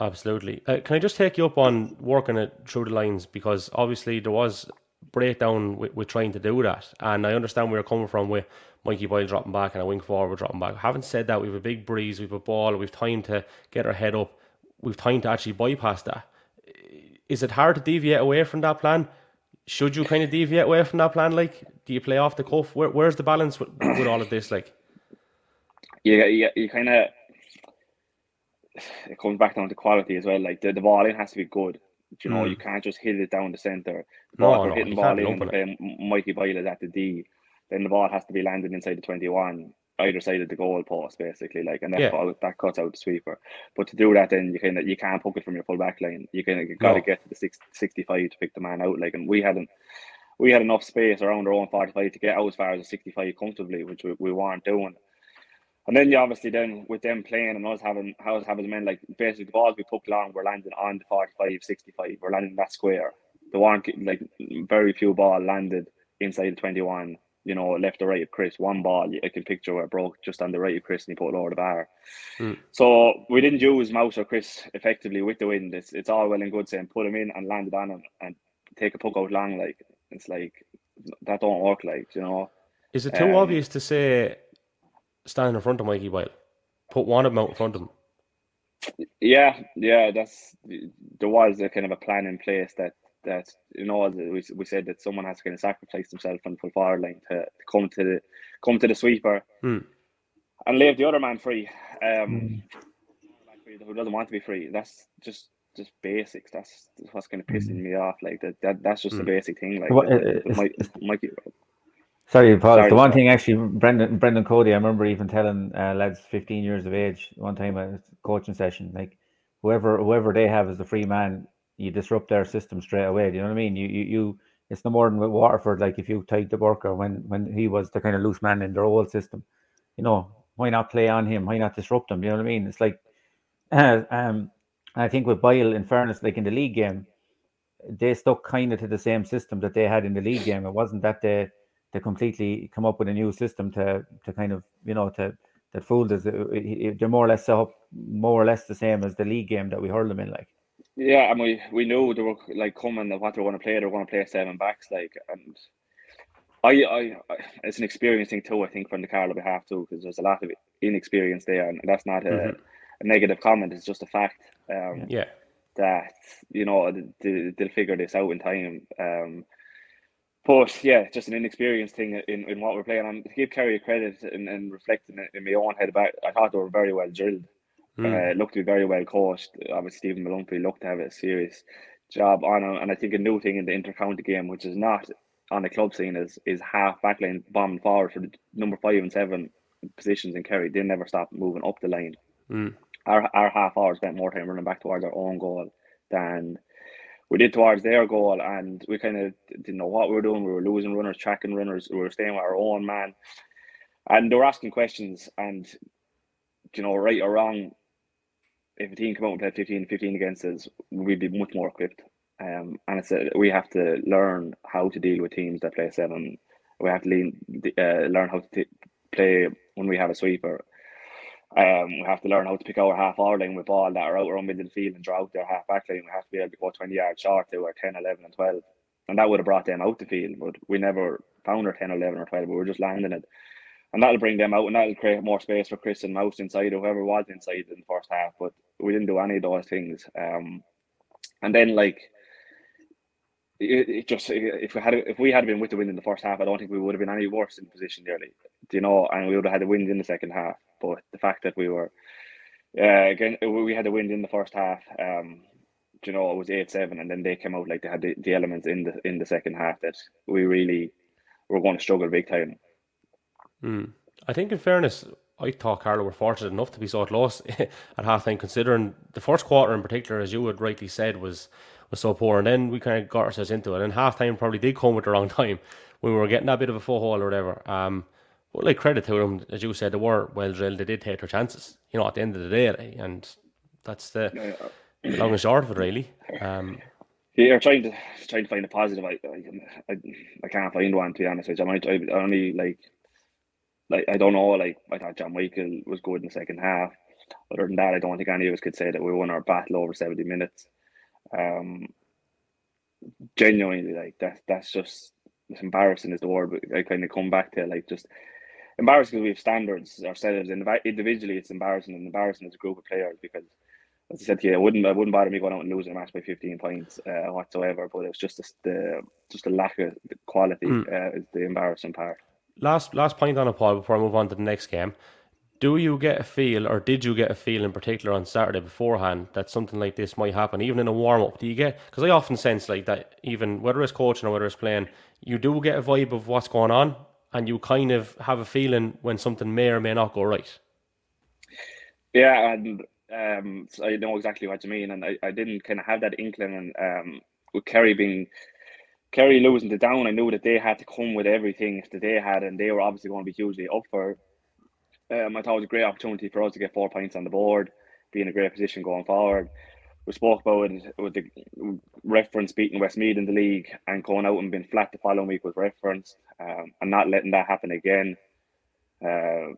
Absolutely. Uh, can I just take you up on working it through the lines because obviously there was breakdown with, with trying to do that, and I understand where you're coming from with Mikey Boyle dropping back and a wing forward dropping back. Having said that, we have a big breeze, we have a ball, we've time to get our head up, we've time to actually bypass that. Is it hard to deviate away from that plan? Should you kind of deviate away from that plan? Like, do you play off the cuff? Where, where's the balance with, with all of this? Like, yeah, you, you kind of it comes back down to quality as well. Like the, the ball in has to be good. You know, mm. you can't just hit it down the ball no, no, hitting ball in and Mikey Boyle is at the D then the ball has to be landed inside the 21 either side of the goal post basically like and that yeah. ball, that cuts out the sweeper but to do that then you can you can't poke it from your full back line you can you got to no. get to the 60, 65 to pick the man out like and we hadn't we had enough space around our own 45 to get out as far as a 65 comfortably which we, we weren't doing And then you obviously then with them playing and us having us having the men like basically the balls we put long we're landing on the 45, 65, we're landing that square. The one like very few ball landed inside the 21, you know, left or right of Chris. One ball I can picture where it broke just on the right of Chris and he put it over the bar. Mm. So we didn't use Mouse or Chris effectively with the wind. It's it's all well and good saying put him in and land it on him and take a puck out long like it's like that don't work like, you know. Is it too Um, obvious to say stand in front of Mikey Boyle? Put one of them out in front of him. Yeah, yeah, that's there was a kind of a plan in place that that you know as we we said that someone has to kind of sacrifice themselves on the full forward line to, to come to the come to the sweeper Hmm. and leave the other man free. Um, Mm. who doesn't want to be free? That's just just basics. That's what's kind of pissing me off. Like that, that that's just a Hmm. basic thing. Like What- that- uh, that is- Mike, is- Mikey, Sorry, Paul. Sorry, the one thing actually, Brendan Brendan Cody, I remember even telling uh, lads 15 years of age one time at a coaching session, like whoever whoever they have as the free man, you disrupt their system straight away. Do you know what I mean? You you, you it's no more than with Waterford. Like if you Tadhg de Búrca when when he was the kind of loose man in their old system, you know why not play on him? Why not disrupt him? You know what I mean? It's like, uh, um, I think with Boyle, in fairness, like in the league game, they stuck kind of to the same system that they had in the league game. It wasn't that they they completely come up with a new system to to kind of you know to that fooled us. They're more or less set up more or less the same as the league game that we hurled them in. Like Yeah, and we we knew they were like coming and what they were going to play. They were going to play seven backs, like, and I, I, I, it's an experience thing too. I think from the Carlow behalf too, because there's a lot of inexperience there, and that's not a, Mhm. a negative comment. It's just a fact um, Yeah. that you know they, they'll figure this out in time. Um, but yeah, just an inexperienced thing in, in what we're playing. And to give Kerry credit and, and reflecting in my own head about, I thought they were very well drilled. Mm. Uh, looked to be very well coached. Obviously, Stephen Molumphy looked to have a serious job on. And I think a new thing in the inter-county game, which is not on the club scene, is is half backline bombing forward for the number five and seven positions in Kerry. They never stop moving up the line. Mm. Our our half hour spent more time running back towards our own goal than we did towards their goal, and we kind of didn't know what we were doing. We were losing runners, tracking runners. We were staying with our own man, and they were asking questions. And you know, right or wrong, if a team come out and play 15 15 against us, we'd be much more equipped. Um, and it's we have to learn how to deal with teams that play seven. We have to lean, uh, learn how to t- play when we have a sweeper. Um, we have to learn how to pick our half hour with ball that are out around middle of the field and draw out their half back. We have to be able to go 20 yards short to our 10, 11, and 12. And that would have brought them out the field, but we never found our 10, 11, or 12. We were just landing it. And that'll bring them out and that'll create more space for Chris and Mouse inside or whoever was inside in the first half. But we didn't do any of those things. Um, and then, like, it, it just if we had if we had been with the wind in the first half, I don't think we would have been any worse in position nearly. Do you know? And we would have had the wind in the second half. But the fact that we were uh, again we had the wind in the first half. Um, you know it was eight seven, and then they came out like they had the, the elements in the in the second half that we really were going to struggle big time. Mm. I think, in fairness, I thought Carlow were fortunate enough to be so close at half time, considering the first quarter in particular, as you had rightly said, was was so poor, and then we kind of got ourselves into it. And half time probably did come at the wrong time when we were getting that bit of a foothold or whatever. Um, but like credit to them, as you said, they were well drilled. They did take their chances, you know, at the end of the day, and that's the Uh, the long and short of it, really. Um, Yeah, trying to trying to find a positive. I I, I, I can't find one to be honest with you. I might I only like like I don't know. Like I thought John Michael was good in the second half. Other than that, I don't think any of us could say that we won our battle over seventy minutes. Um, genuinely, like that. That's just it's embarrassing is the word. But I kind of come back to like just embarrassing because we have standards ourselves. And individually, it's embarrassing and embarrassing as a group of players because as I said to you, it wouldn't it wouldn't bother me going out and losing a match by fifteen points uh, whatsoever. But it's just the, just the lack of the quality Mm. uh, is the embarrassing part. last last point on it, Paul, before I move on to the next game. Do you get a feel, or did you get a feel in particular on Saturday beforehand that something like this might happen, even in a warm up? Do you get? Because I often sense like that, even whether it's coaching or whether it's playing, you do get a vibe of what's going on, and you kind of have a feeling when something may or may not go right. Yeah, and um, so I know exactly what you mean, and I, I didn't kind of have that inkling. And um, with Kerry being Kerry losing the down, I knew that they had to come with everything that they had, and they were obviously going to be hugely up for Um, I thought it was a great opportunity for us to get four points on the board, be in a great position going forward. We spoke about it with the reference beating Westmeath in the league and going out and being flat the following week with reference um, and not letting that happen again. Uh,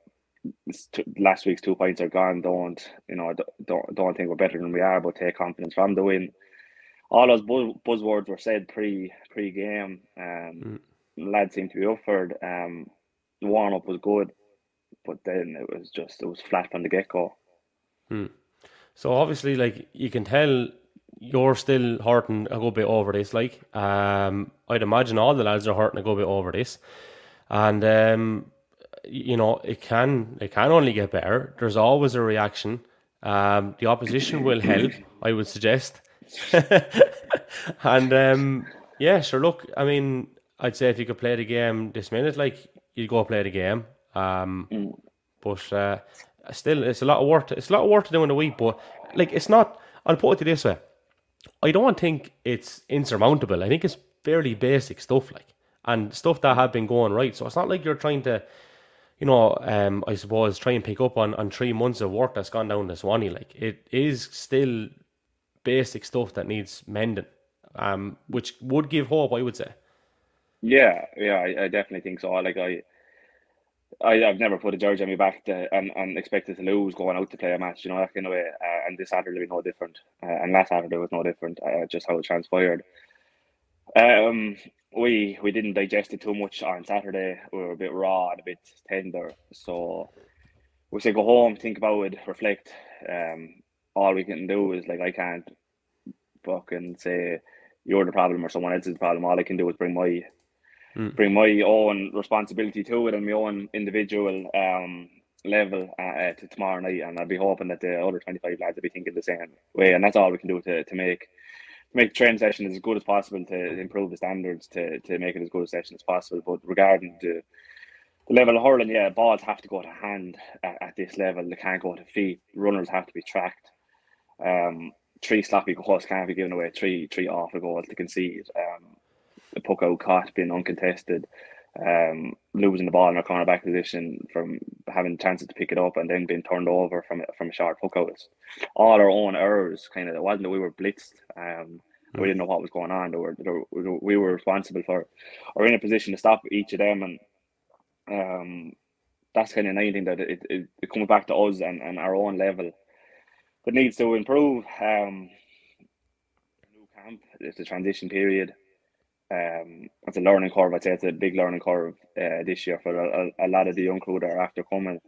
last week's two points are gone. Don't you know? Don't don't think we're better than we are, but take confidence from the win. All those buzz, buzzwords were said pre pre game. Um, mm. Lads seemed to be up for it. Um, the warm up was good, but then it was just it was flat from the get go. Hmm. So obviously, like you can tell, you're still hurting a good bit over this. Like, um, I'd imagine all the lads are hurting a good bit over this, and um, you know, it can it can only get better. There's always a reaction. Um, the opposition will help, I would suggest. and um, yeah, sure. Look, I mean, I'd say if you could play the game this minute, like you'd go play the game. Um, mm. but uh, still, it's a lot of work. To, it's a lot of work to do in a week. But like, it's not. I'll put it this way: I don't think it's insurmountable. I think it's fairly basic stuff, like and stuff that have been going right. So it's not like you're trying to you know, um, I suppose try and pick up on, on three months of work that's gone down to Swanee. Like it is still basic stuff that needs mending, um, which would give hope, I would say. Yeah, yeah, I, I definitely think so. Like I, I, I've never put a jersey on my back to, and, and expected to lose going out to play a match, you know, that kind of way. Uh, and this Saturday will be no different. Uh, and last Saturday was no different, uh, just how it transpired. Um, we we didn't digest it too much on Saturday. We were a bit raw and a bit tender. So we said go home, think about it, reflect. Um, all we can do is like I can't fucking say you're the problem or someone else is the problem. All I can do is bring my mm. bring my own responsibility to it and my own individual um level uh, to tomorrow night. And I'll be hoping that the other twenty five lads will be thinking the same way. And that's all we can do to to make make the training session as good as possible to improve the standards to, to make it as good a session as possible. But regarding the, the level of hurling, yeah, balls have to go to hand at, at, this level. They can't go to feet. Runners have to be tracked. Um, three sloppy goals can't be given away. Three three awful goals to concede. Um, the puck out caught being uncontested. Um, losing the ball in a cornerback position from having chances to pick it up and then being turned over from from a short puck out. all our own errors. Kind of, it wasn't that we were blitzed. Um, we didn't know what was going on. They were, they were, we were responsible for, or in a position to stop each of them, and um, that's kind of anything that it, it, it comes back to us and, and our own level that needs to improve. Um, new camp, it's a transition period um, it's a learning curve. I'd say it's a big learning curve uh, this year for a, a, lot of the young crew that are after coming.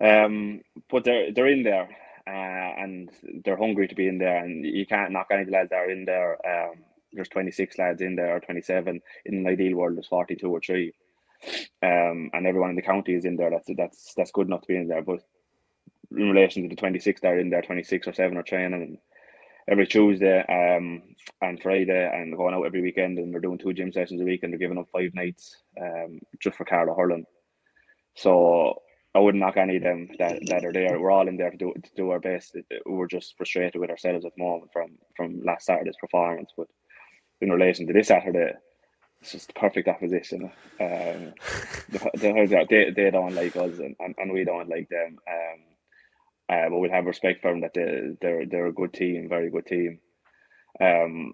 Um, but they're they're in there, uh, and they're hungry to be in there, and you can't knock any of the lads that are in there. Um, there's 26 lads in there, or 27. In an ideal world, there's 42 or three, um, and everyone in the county is in there. That's that's that's good enough to be in there. But in relation to the 26 that are in there, 26 or seven are training every Tuesday um, and Friday and going out every weekend and they're doing two gym sessions a week and they're giving up five nights um, just for Carlow hurling. So I wouldn't knock any of them that, that are there. We're all in there to do to do our best. We're just frustrated with ourselves at the moment from from last Saturday's performance. But in relation to this Saturday, it's just perfect opposition. Um, they, they, they don't like us and, and, and we don't like them. Um, uh, but we'll have respect for them that they, they're they're a good team, very good team. Um,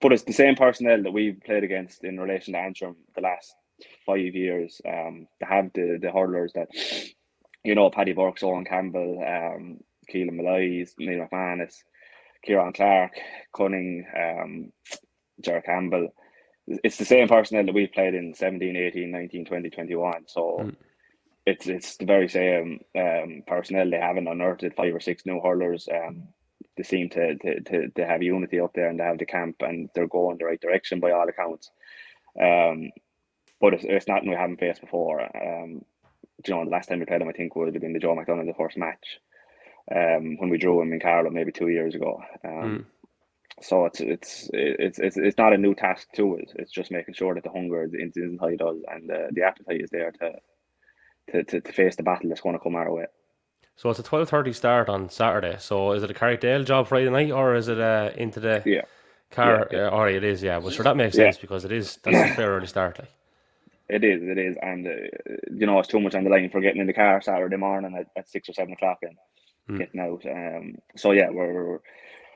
but it's the same personnel that we've played against in relation to Antrim the last five years. Um, to have the the hurlers that you know Paddy Burks, Owen Campbell, um, Keelan Molloy, Neil McManus, Kieran Clark, Cunning, um, Jared Campbell. It's the same personnel that we've played in 17, 18, 19, 20, 21. So mm it's it's the very same um, personnel they haven't unearthed five or six new hurlers. Um, they seem to, to, to, to have unity up there and they have the camp and they're going the right direction by all accounts. Um, but it's, it's not we haven't faced before. Um, you know, the last time we played them, I think would have been the Joe McDonagh the first match. Um, when we drew him in Carlow maybe two years ago. Um, mm. So it's it's it's it's it's not a new task to it. It's just making sure that the hunger is, is high does and uh, the appetite is there to to, to, to face the battle that's going to come our way. So it's a twelve thirty start on Saturday. So is it a Carrickdale job Friday night, or is it uh, into the yeah car? Yeah, yeah. Uh, or it is, yeah. Well, sure, that makes sense yeah. because it is that's a fair early start. Like. It is, it is, and uh, you know it's too much on the line for getting in the car Saturday morning at, at six or seven o'clock and Mm. getting out. Um, so yeah, we're, we're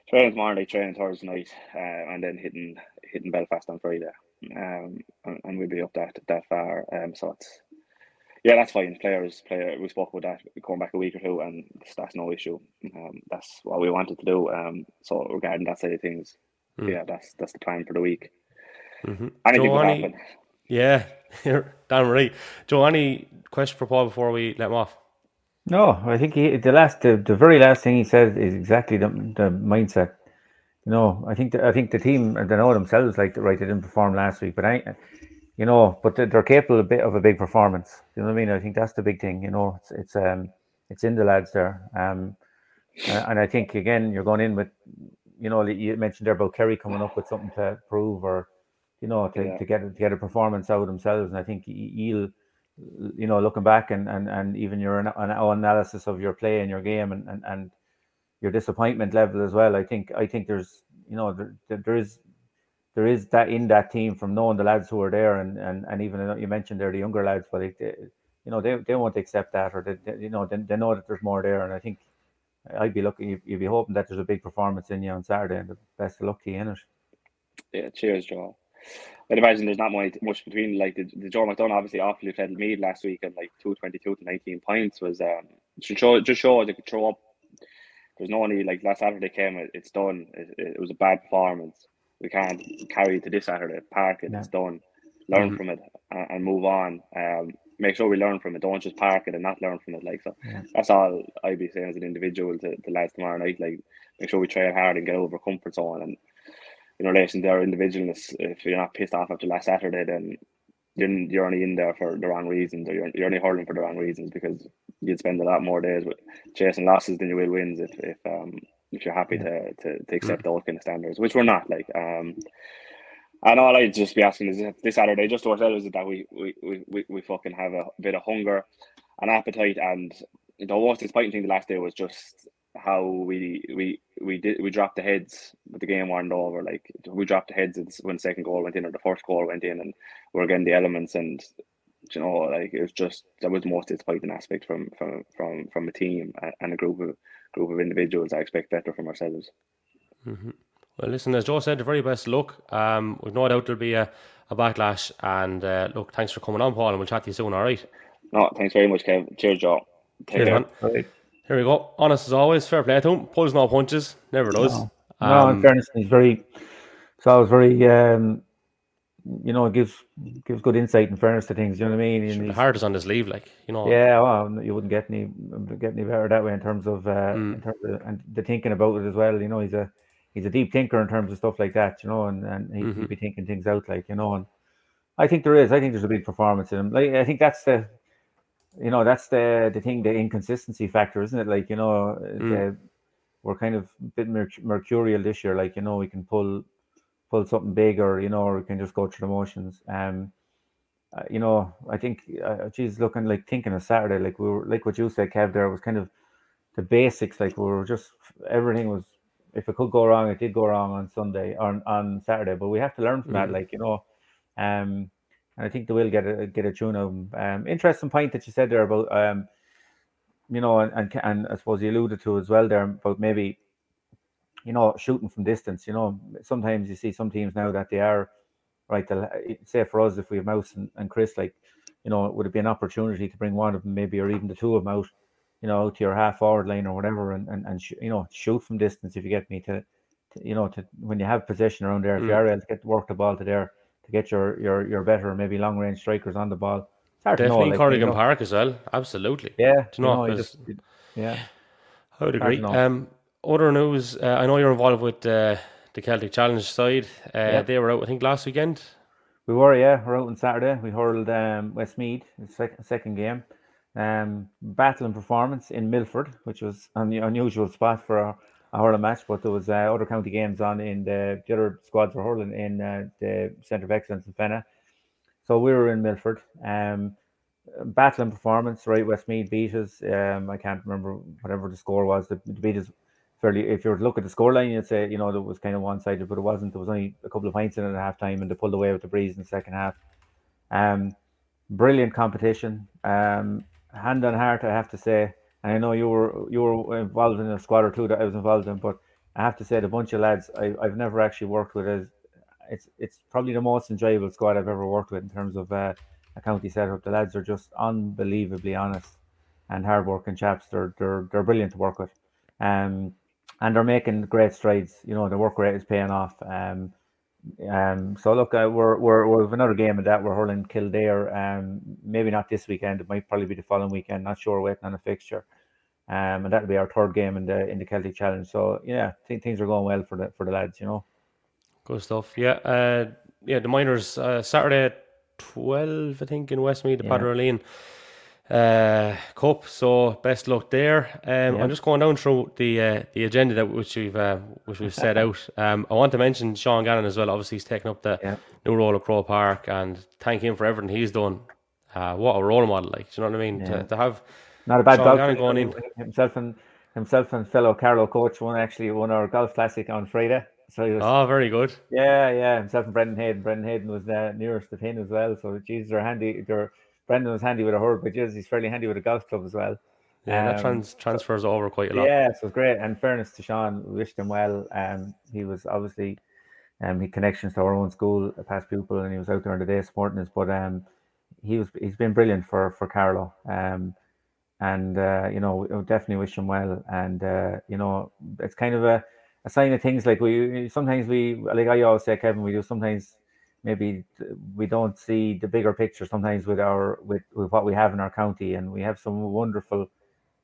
training tomorrow night, training Thursday night, uh, and then hitting hitting Belfast on Friday. Um, and, and we'll be up that that far. Um, so it's yeah, that's fine. Players, player, we spoke about that going back a week or two, and that's no issue. Um, that's what we wanted to do. Um, so regarding that side of things, Mm. yeah, that's that's the plan for the week. Mm-hmm. Anything Joe, could any- happen. Yeah, you're damn right. Joe, any question for Paul before we let him off? No, I think he, the last, the, the very last thing he said is exactly the, the mindset. You know, I think the, I think the team and they know themselves like right they didn't perform last week, but I, you know, but they're, capable a bit of a big performance. You know what I mean? I think that's the big thing. You know, it's it's um it's in the lads there. Um, and, I think again you're going in with, you know, you mentioned there about Kerry coming up with something to prove or, you know, to, Yeah. to get to get a performance out of themselves. And I think he'll you know, looking back and and, and even your an, an analysis of your play and your game and, and, and your disappointment level as well. I think I think there's you know there, there there is there is that in that team from knowing the lads who are there and and, and even you mentioned they're the younger lads, but they, they, you know they, they won't accept that or they, they- you know they, they know that there's more there. And I think I'd be looking you'd, be hoping that there's a big performance in you on Saturday and the best of luck to you in it. Yeah, cheers, Joe. I'd imagine there's not much, much between like the, the Joe McDonagh obviously Offaly played Meath last week and like two twenty two to nineteen points was um should show just show they could throw up. There's no only like last Saturday came it, it's done. It, it was a bad performance. We can't carry it to this Saturday. Park it, No. it's done. Learn Mhm. from it and, and move on. Um, make sure we learn from it. Don't just park it and not learn from it. Like so, Yeah. that's all I'd be saying as an individual to the lads tomorrow night. Like make sure we train hard and get over comfort zone and in relation to our individualness, if you're not pissed off after last Saturday, then you're, you're only in there for the wrong reasons, or you're, you're only hurling for the wrong reasons because you'd spend a lot more days with chasing losses than you will wins if if um if you're happy to, to to accept those kind of standards, which we're not. Like um, and all I'd just be asking is this Saturday, just to ourselves, is that we we, we, we, we fucking have a bit of hunger and appetite, and the most disappointing thing the last day was just how we we we did we dropped the heads but the game wasn't over like we dropped the heads when the second goal went in or the first goal went in and we're getting the elements and you know like it was just that was the most disappointing aspect from from from from a team and- and a group of group of individuals I expect better from ourselves hmm Well, listen, as Joe said, the very best of luck. Um, we've no doubt there'll be a, a backlash. And uh, look, thanks for coming on, Paul, and we'll chat to you soon. All right. no thanks very much Kev cheers Joe Take Cheers, care. Right. Here we go. Honest as always. Fair play to him. Pulls no punches. Never does. No. No, in Um, fairness, he's very. So I was very, um, you know, it gives gives good insight and fairness to things. You know what I mean? Sure, the heart is on his sleeve, like you know. yeah, well, you wouldn't get any get any better that way in terms of uh, Mm. in terms of and the thinking about it as well. You know, he's a he's a deep thinker in terms of stuff like that. You know, and and he, Mhm. he'd be thinking things out like you know. And I think there is. I think there's a big performance in him. Like I think that's the, you know, that's the the thing, the inconsistency factor, isn't it? Like you know, the, we're kind of a bit merc- mercurial this year. Like you know, we can pull pull something big, or you know, or we can just go through the motions. Um, uh, you know, I think, uh, geez, looking like thinking of Saturday, like we were, like what you said, Kev, there was kind of the basics. Like we were just everything was. If it could go wrong, it did go wrong on Sunday or on Saturday. But we have to learn from that, Mhm. like you know. Um, and I think they will get a get a tune of. Um, interesting point that you said there about um, you know, and, and and I suppose you alluded to as well there about maybe, you know, shooting from distance. You know, sometimes you see some teams now that they are right. they'll- Say for us, if we have Mouse and, and Chris, like, you know, would it be an opportunity to bring one of them, maybe, or even the two of them out, you know, out to your half forward line or whatever, and and, and sh- you know, shoot from distance if you get me to, to you know, to when you have possession around there, if you Mm. are able to get work the ball to there to get your your your better maybe long range strikers on the ball. It's hard to know, Definitely like, Corrigan you know, Park as well. Absolutely. Yeah, you you know, know, just, yeah. I would agree. Um, other news. Uh, I know you're involved with uh, the Celtic Challenge side. Uh, Yeah. They were out, I think, last weekend. We were, yeah, we're out on Saturday. We hurled um, Westmeath, the sec- second game. Um, battle and performance in Milford, which was an unusual spot for a, a hurling match, but there was uh, other county games on in the, the other squads were hurling in uh, the Centre of Excellence in Fenagh. So we were in Milford. Um, battle and performance, right? Westmeath beat us. Um, I can't remember whatever the score was. The, the beat us fairly. If you were to look at the scoreline, you'd say you know it was kind of one sided, but it wasn't. There was only a couple of points in at half time, and they pulled away with the breeze in the second half. Um, brilliant competition. Um, hand on heart, I have to say, and I know you were you were involved in a squad or two that I was involved in, but I have to say the bunch of lads I, I've never actually worked with as it's it's probably the most enjoyable squad I've ever worked with in terms of uh, a county setup. The lads are just unbelievably honest and hardworking chaps. They're they're they're brilliant to work with, um, and they're making great strides. You know, the work rate is paying off. Um, um, so look, uh, we're we're we have another game of that. We're hurling Kildare. Um, maybe not this weekend. It might probably be the following weekend. Not sure. Waiting on a fixture. Um, and that'll be our third game in the in the Celtic Challenge. So yeah, think things are going well for the for the lads. You know. Good stuff. Yeah. Uh, yeah. The minors uh, Saturday at twelve, I think, in Westmeath, the yeah uh, Cup. So best luck there. Um, yeah. I'm just going down through the uh, the agenda that which we've uh, which we've set out. Um, I want to mention Sean Gannon as well. Obviously, he's taken up the yeah. new role at Croke Park, and thank him for everything he's done. Uh, what a role model! Like, do you know what I mean? Yeah. To, to, have not a bad Sean going in himself and himself and fellow Carlow coach won actually won our golf classic on Friday. So he was, oh, very good. Yeah, yeah. Himself and Brendan Hayden. Brendan Hayden was the nearest of him as well. So, geez, they're handy. They're Brendan was handy with a hurd, but he's fairly handy with a golf club as well. Yeah, um, that trans- transfers over quite a lot. Yeah, so it's great. And fairness to Sean, we wished him well. Um, he was obviously um, he connections to our own school, a past pupil, and he was out there on the day supporting us. But um, he was he's been brilliant for for Carlow. Um, and uh, you know, we definitely wish him well. And uh, you know, it's kind of a, a sign of things like we sometimes we like I always say, Kevin, we do sometimes maybe we don't see the bigger picture sometimes with our with, with what we have in our county and we have some wonderful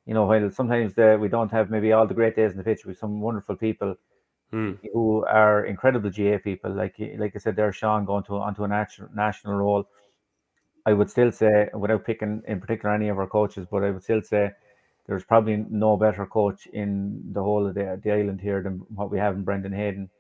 you know while sometimes the, we don't have maybe all the great days in the picture with some wonderful people mm. who are incredible GAA people like like I said there's Sean going to onto a national national role I would still say without picking in particular any of our coaches but I would still say there's probably no better coach in the whole of the, the island here than what we have in Brendan Hayden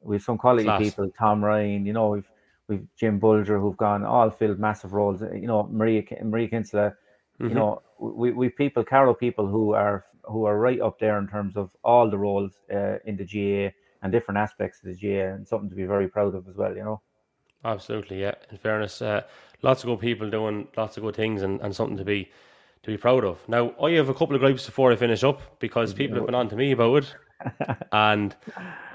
we have some quality Class. people Tom Ryan you know we've We've Jim Bulger who've gone all filled massive roles. You know, Maria Maria Kinsella. Mm-hmm. You know, we we people, Carlow people who are who are right up there in terms of all the roles uh, in the GAA and different aspects of the GAA, and something to be very proud of as well. You know. Absolutely, yeah. In fairness, uh, lots of good people doing lots of good things, and, and something to be to be proud of. Now, I have a couple of gripes before I finish up because people have been on to me about it, and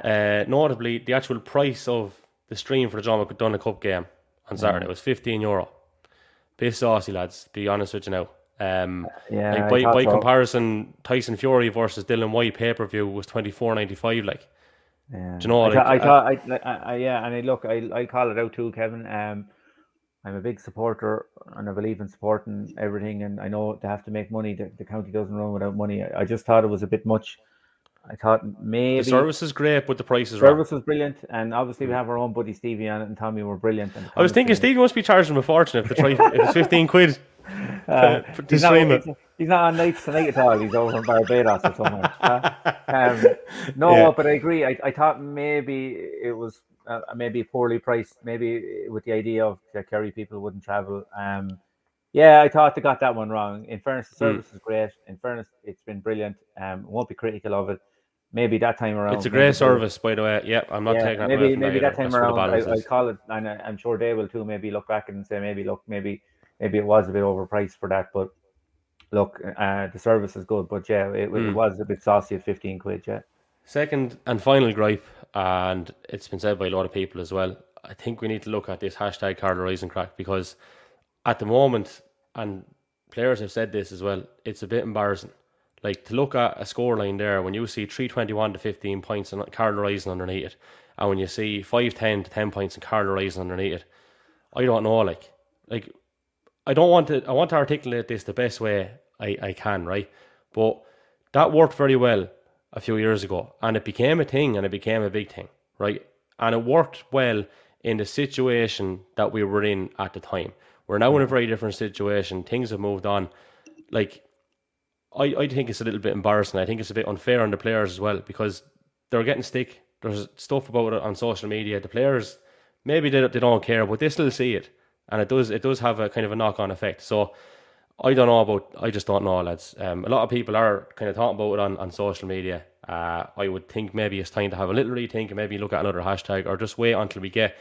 uh, notably the actual price of the stream for the John McDonagh Cup game on Saturday. Mm. It was 15 euro. Bit saucy, lads, be honest with you now. Um, yeah, like by, by so. comparison, Tyson Fury versus Dillian Whyte pay per view was twenty four ninety five. Like, yeah. do you know? I, like, I thought, I, I, I, yeah, and I look, I, I call it out too, Kevin. Um, I'm a big supporter, and I believe in supporting everything. And I know they have to make money. The, the county doesn't run without money. I, I just thought it was a bit much I thought maybe the service is great, but the price is service wrong. was brilliant, and obviously we have our own buddy Stevie on it, and Tommy were brilliant. I was thinking Stevie must be charging a fortune if the try if it's fifteen quid. Uh, he's, not, he's, he's, not, on nights tonight at all. He's over in Barbados or somewhere. Uh, um, no, yeah. but I agree. I, I thought maybe it was uh, maybe poorly priced. Maybe with the idea of that Kerry people wouldn't travel. Um, yeah, I thought they got that one wrong. In fairness, the hmm. service mm. is great. In fairness, it's been brilliant. Um, won't be critical of it maybe that time around. It's a great service, by the way. Yep, I'm not yeah, taking maybe maybe that time around. I, I, call it, and I'm sure they will too. Maybe look back and say, maybe look, maybe maybe it was a bit overpriced for that, but look, uh, the service is good. But yeah, it, mm. it hmm. was a bit saucy at 15 quid. Yeah. Second and final gripe, and it's been said by a lot of people as well. I think we need to look at this hashtag Carlow Rising Crack because at the moment, and players have said this as well, it's a bit embarrassing like to look at a scoreline there when you see 321 to 15 points and Carlow Rising underneath it, and when you see 510 to 10 points and Carlow Rising underneath it, I don't know. Like, like I don't want to. I want to articulate this the best way I, I can, right? But that worked very well a few years ago, and it became a thing, and it became a big thing, right? And it worked well in the situation that we were in at the time. We're now in a very different situation. Things have moved on. Like I, I think it's a little bit embarrassing. I think it's a bit unfair on the players as well because they're getting stick. There's stuff about it on social media. The players maybe they, they don't care, but they still see it, and it does it does have a kind of a knock on effect. So I don't know about. I just don't know, lads. Um, a lot of people are kind of talking about it on, on social media. Uh, I would think maybe it's time to have a little rethink and maybe look at another hashtag or just wait until we get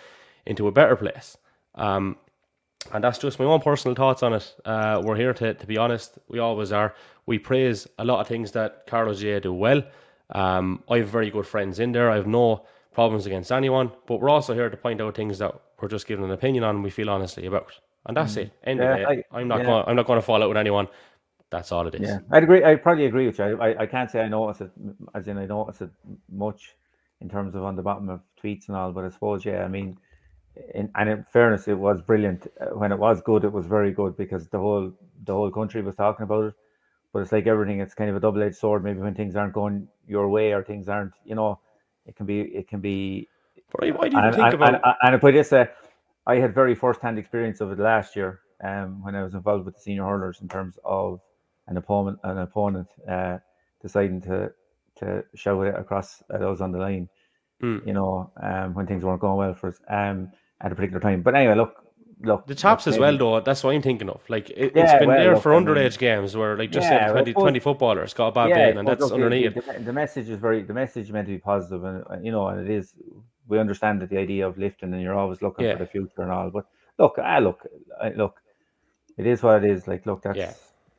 into a better place. Um, And that's just my own personal thoughts on it. Uh, we're here to, to be honest. We always are. We praise a lot of things that Carlow GAA do well. Um, I have very good friends in there. I have no problems against anyone, but we're also here to point out things that we're just giving an opinion on and we feel honestly about. And that's mm. it. End yeah, of I, am not yeah. going. I'm not going to fall out with anyone. That's all it is. Yeah, I'd agree. I probably agree with you. I, I, I can't say I notice it, as in I notice it much in terms of on the bottom of tweets and all. But I suppose, yeah, I mean, in, and in fairness, it was brilliant. Uh, when it was good, it was very good because the whole the whole country was talking about it. But it's like everything; it's kind of a double edged sword. Maybe when things aren't going your way or things aren't, you know, it can be it can be. Why, why do you and, think and, about? And, and if I just say, I had very first hand experience of it last year um, when I was involved with the senior hurlers in terms of an opponent an opponent uh, deciding to to shout it across those on the line. Mm. You know, um, when things weren't going well for us um, at a particular time. But anyway, look, look. The chaps as well, though. That's what I'm thinking of. Like it, has been well, there look, for underage I mean, games where, like, just yeah, said 20, well, 20 footballers got a bad yeah, and that's look, underneath. The, the, message is very. The message meant to be positive, and you know, and it is. We understand that the idea of lifting, and you're always looking yeah. for the future and all. But look, ah, look, look. It is what it is. Like, look, that's.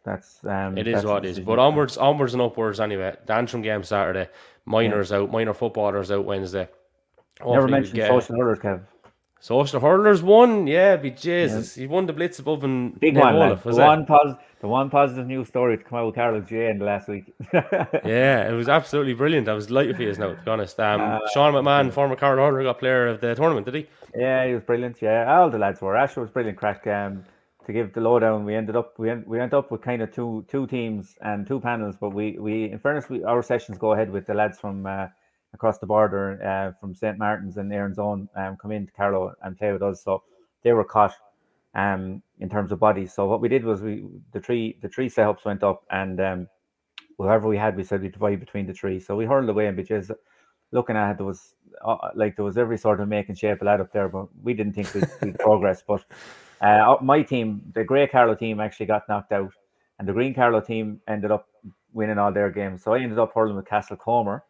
That's um, it is what it is. But onwards, onwards and upwards anyway. The Antrim game Saturday, minors yeah. out, minor footballers out Wednesday. Hopefully Never mentioned get... social hurlers, Kev. Social hurlers won, yeah, be Jesus. Yeah. He won the blitz above and big one. Olaf, the one positive, the one positive news story to come out with Carlow GAA in the last week. yeah, it was absolutely brilliant. I was delighted for you now, to be honest. Um, uh, Sean McMahon, former Carlow hurler, got player of the tournament, did he? Yeah, he was brilliant. Yeah, all the lads were. Asher was brilliant. Crack. Um, to give the lowdown, we ended up we end, we went up with kind of two two teams and two panels, but we we in fairness we our sessions go ahead with the lads from uh, across the border uh, from St Martin's and Erin's Own um, come into Carlow and play with us, so they were caught um in terms of bodies. So what we did was we the three the three setups went up and um whoever we had we said we divide between the three. So we hurled away and because looking at it there was uh, like there was every sort of making shape a lad up there, but we didn't think we'd, we'd progress. But uh, my team, the Grey Carlow team, actually got knocked out, and the Green Carlow team ended up winning all their games. So I ended up hurling with Castlecomer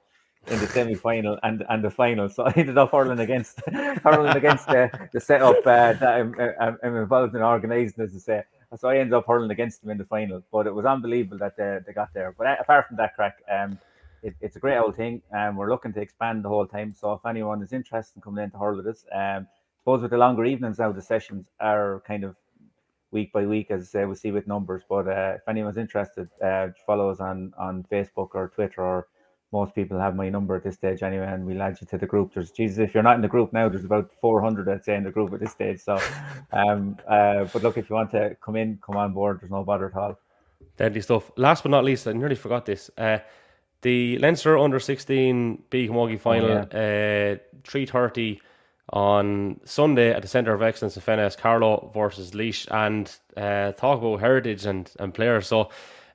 in the semi final and, and the final. So I ended up hurling against hurling against the, the setup uh, that I'm, I'm, involved in organising, as I say. So I ended up hurling against them in the final. But it was unbelievable that they, they got there. But uh, apart from that crack, um, it, it's a great old thing, and we're looking to expand the whole time. So if anyone is interested in coming in to hurl with us, um, suppose with the longer evenings now, the sessions are kind of week by week, as uh, we see with numbers. But uh, if anyone's interested, uh, follow us on on Facebook or Twitter, or most people have my number at this stage anyway, and we'll add you to the group. There's Jesus, if you're not in the group now, there's about 400 I'd say in the group at this stage. So, um, uh, but look, if you want to come in, come on board. There's no bother at all. Deadly stuff. Last but not least, I nearly forgot this. Uh, the Leinster under 16 B Camogie final, oh, yeah. uh, 330 on Sunday at the Centre of Excellence in Fenagh, Carlow versus Laois, and uh, talk about heritage and, and players. So,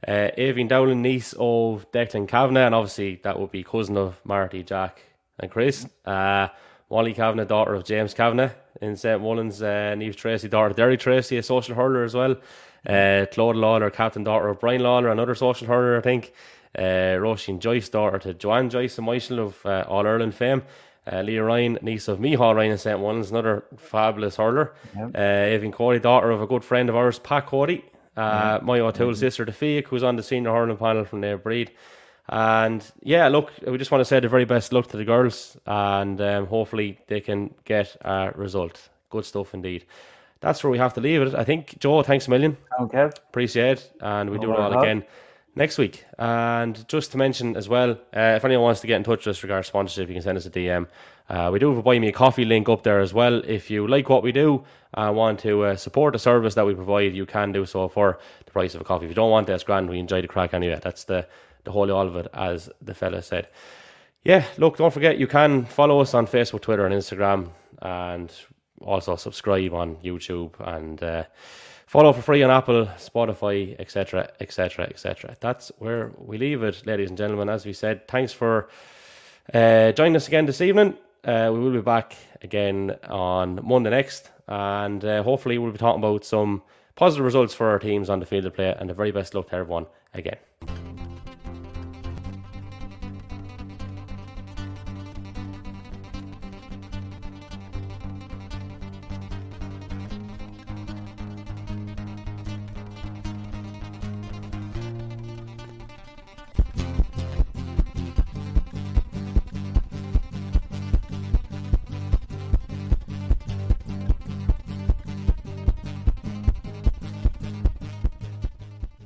uh, Dowling, niece of Declan Kavanagh, and obviously that would be cousin of Marty, Jack, and Chris. Uh, Molly Kavanagh, daughter of James Kavanagh in St. Mullins, uh, Neve Tracy, daughter of Derry Tracy, a social hurler as well. Uh, Claude Lawler, captain, daughter of Brian Lawler, another social hurler, I think. Uh, Roisin Joyce, daughter to Joanne Joyce and Michael of uh, All Ireland fame. Uh, Leah Ryan, niece of Micheál Ryan in St. Mullins, another fabulous hurler. Yep. Uh, Evan Cody, daughter of a good friend of ours, Pat Cody. Uh, My O'Toole mm-hmm. sister, Tafia, who's on the senior hurling panel from their breed. And yeah, look, we just want to say the very best luck to the girls, and um, hopefully they can get a result. Good stuff indeed. That's where we have to leave it. I think, Joe, thanks a million. Okay. Appreciate it. And we no do it all again next week. And just to mention as well, uh, if anyone wants to get in touch with us regarding sponsorship, you can send us a DM. Uh, we do have a buy me a coffee link up there as well. If you like what we do and want to uh, support the service that we provide, you can do so for the price of a coffee. If you don't want that, grand. We enjoy the crack anyway. That's the the whole all of it, as the fella said. Yeah, look, don't forget you can follow us on Facebook, Twitter, and Instagram, and also subscribe on YouTube and uh, Follow for free on Apple, Spotify, etc., etc., etc. That's where we leave it, ladies and gentlemen. As we said, thanks for uh, joining us again this evening. Uh, we will be back again on Monday next, and uh, hopefully we'll be talking about some positive results for our teams on the field of play. And the very best luck to everyone again.